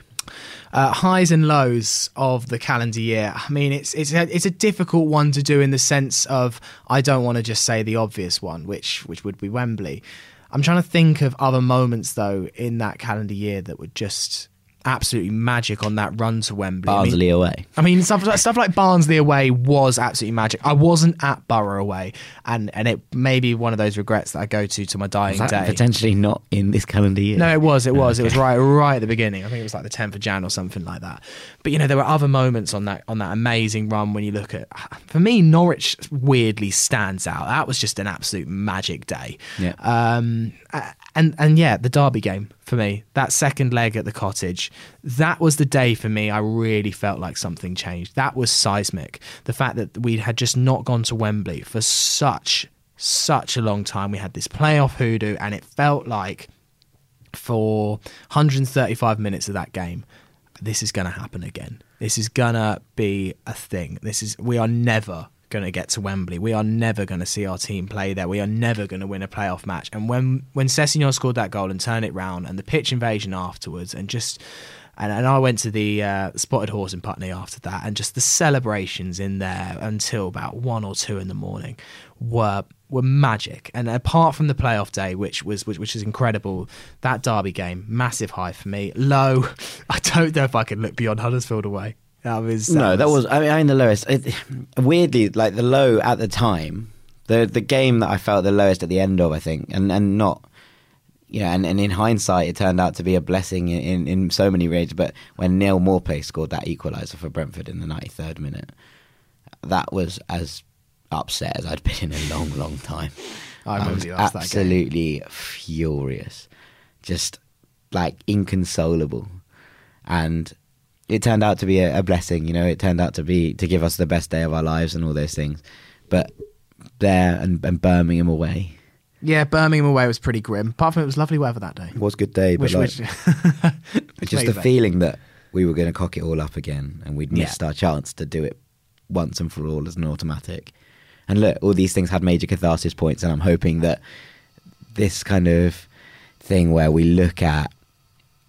uh, highs and lows of the calendar year. I mean, it's it's a, it's a difficult one to do in the sense of I don't want to just say the obvious one, which which would be Wembley. I'm trying to think of other moments though in that calendar year that were just absolutely magic on that run to Wembley. I mean- Barnsley away. I mean, stuff like, stuff like Barnsley away was absolutely magic. I wasn't at Boro away, and and it may be one of those regrets that I go to to my dying day. potentially not in this calendar year? No, it was. It was. It was right, right at the beginning. I think it was like the tenth of Jan or something like that. But you know, there were other moments on that on that amazing run when you look at. For me, Norwich weirdly stands out. That was just an absolute magic day. Yeah. Um. And and yeah, the Derby game for me. That second leg at the Cottage. That was the day for me. I really felt like something changed. That was seismic. The fact that we had just not gone to Wembley for such such a long time. We had this playoff hoodoo, and it felt like for 135 minutes of that game, this is going to happen again. This is going to be a thing. This is we are never going to get to Wembley. We are never going to see our team play there. We are never going to win a playoff match. And when when Sessegnon scored that goal and turned it round, and the pitch invasion afterwards, and just and, and I went to the uh, Spotted Horse in Putney after that, and just the celebrations in there until about one or two in the morning were were magic. And apart from the playoff day, which was which, which is incredible, that Derby game massive high for me. Low, I don't know if I can look beyond Huddersfield away. That was No, that was. I mean, I mean the lowest. It, weirdly, like the low at the time, the the game that I felt the lowest at the end of, I think, and and not. Yeah, and, and in hindsight, it turned out to be a blessing in, in, in so many ways. But when Neal Maupay scored that equaliser for Brentford in the 93rd minute, that was as upset as I'd been in a long, long time. I remember was you that game. absolutely furious, just like inconsolable, and it turned out to be a, a blessing. You know, it turned out to be to give us the best day of our lives and all those things. But there and, and Birmingham away Yeah, Birmingham away was pretty grim. Apart from it was lovely weather that day. It was a good day, but Which, like, which, just the that- feeling that we were going to cock it all up again and we'd Yeah. missed our chance to do it once and for all as an automatic. And look, all these things had major catharsis points, and I'm hoping that this kind of thing where we look at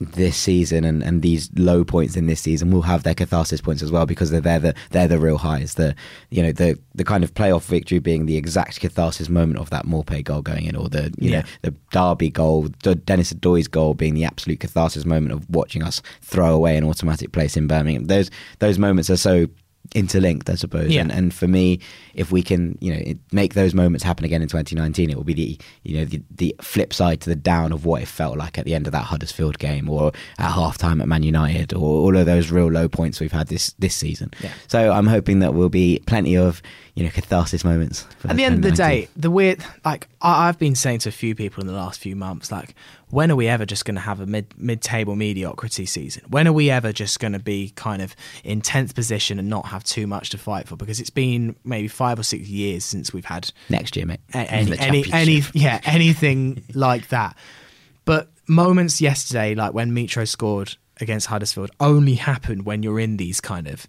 this season and, and these low points in this season will have their catharsis points as well because they're, they're the they're the real highs the you know the the kind of playoff victory being the exact catharsis moment of that Maupay goal going in or the you Yeah. know the Derby goal Denis Odoi's goal being the absolute catharsis moment of watching us throw away an automatic place in Birmingham those those moments are so interlinked I suppose Yeah. and, and for me if we can you know make those moments happen again in 2019 it will be the you know the, the flip side to the down of what it felt like at the end of that Huddersfield game or at half time at Man United or all of those real low points we've had this this season Yeah. so I'm hoping that will be plenty of you know catharsis moments At the end of the day, the weird like I've been saying to a few people in the last few months, like when are we ever just going to have a mid mid table mediocrity season? When are we ever just going to be kind of in tenth position and not have too much to fight for? Because it's been maybe five or six years since we've had next year mate any, any, any, yeah, anything like that. But moments yesterday, like when Mitro scored against Huddersfield, only happen when you're in these kind of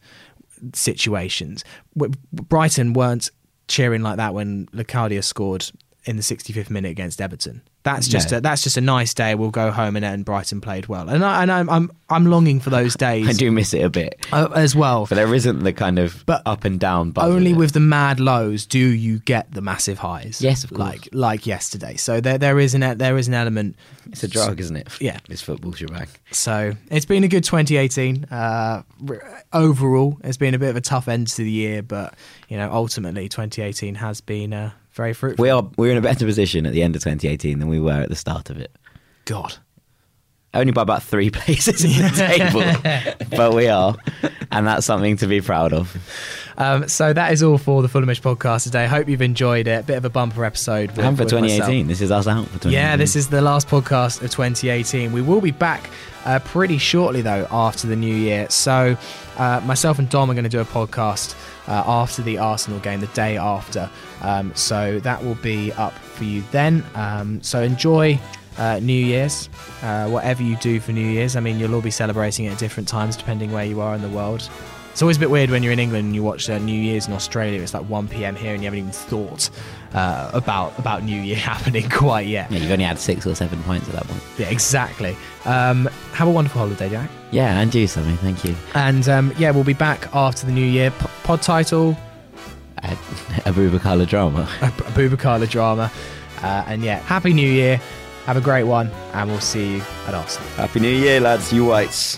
situations. Brighton weren't cheering like that when Locadia scored in the 65th minute against Everton. That's just No. a, that's just a nice day. We'll go home and, and Brighton played well, and I, and I'm, I'm I'm longing for those days I do miss it a bit uh, as well. but there isn't the kind of But up and down only with the mad lows do you get the massive highs. Yes, of course. Like like yesterday. So there there is an there is an element. it's a drug isn't it Yeah. it's football shebang So it's been a good 2018. Uh, overall, it's been a bit of a tough end to the year, but you know ultimately 2018 has been uh, very fruitful. we are we're in a better position at the end of 2018 than we were at the start of it God. only by about three places in the table, but we are, and that's something to be proud of. Um, so that is all for the Fulhamish podcast today. Hope you've enjoyed it. Bit of a bumper episode. With, and for with myself. 2018, this is us out for 2018. Yeah, this is the last podcast of 2018. We will be back uh, pretty shortly, though, after the new year. So, uh, myself and Dom are going to do a podcast uh, after the Arsenal game, the day after. Um, so, that will be up for you then. Um, so, enjoy. Uh, New Year's, uh, whatever you do for New Year's. I mean, you'll all be celebrating it at different times depending where you are in the world. It's always a bit weird when you're in England and you watch uh, New Year's in Australia. It's like 1 p.m. here, and you haven't even thought uh, about about New Year happening quite yet. Yeah, you've only had six or seven points at that point. Yeah, exactly. Um, have a wonderful holiday, Jack. Yeah, and you, Sammy, thank you. And um, yeah, we'll be back after the new year. P- pod title, Uh, Aboubakar drama. A Aboubakar drama. Uh, and yeah, happy new year. Have a great one, and we'll see you at Arsenal. Happy New Year, lads. You whites.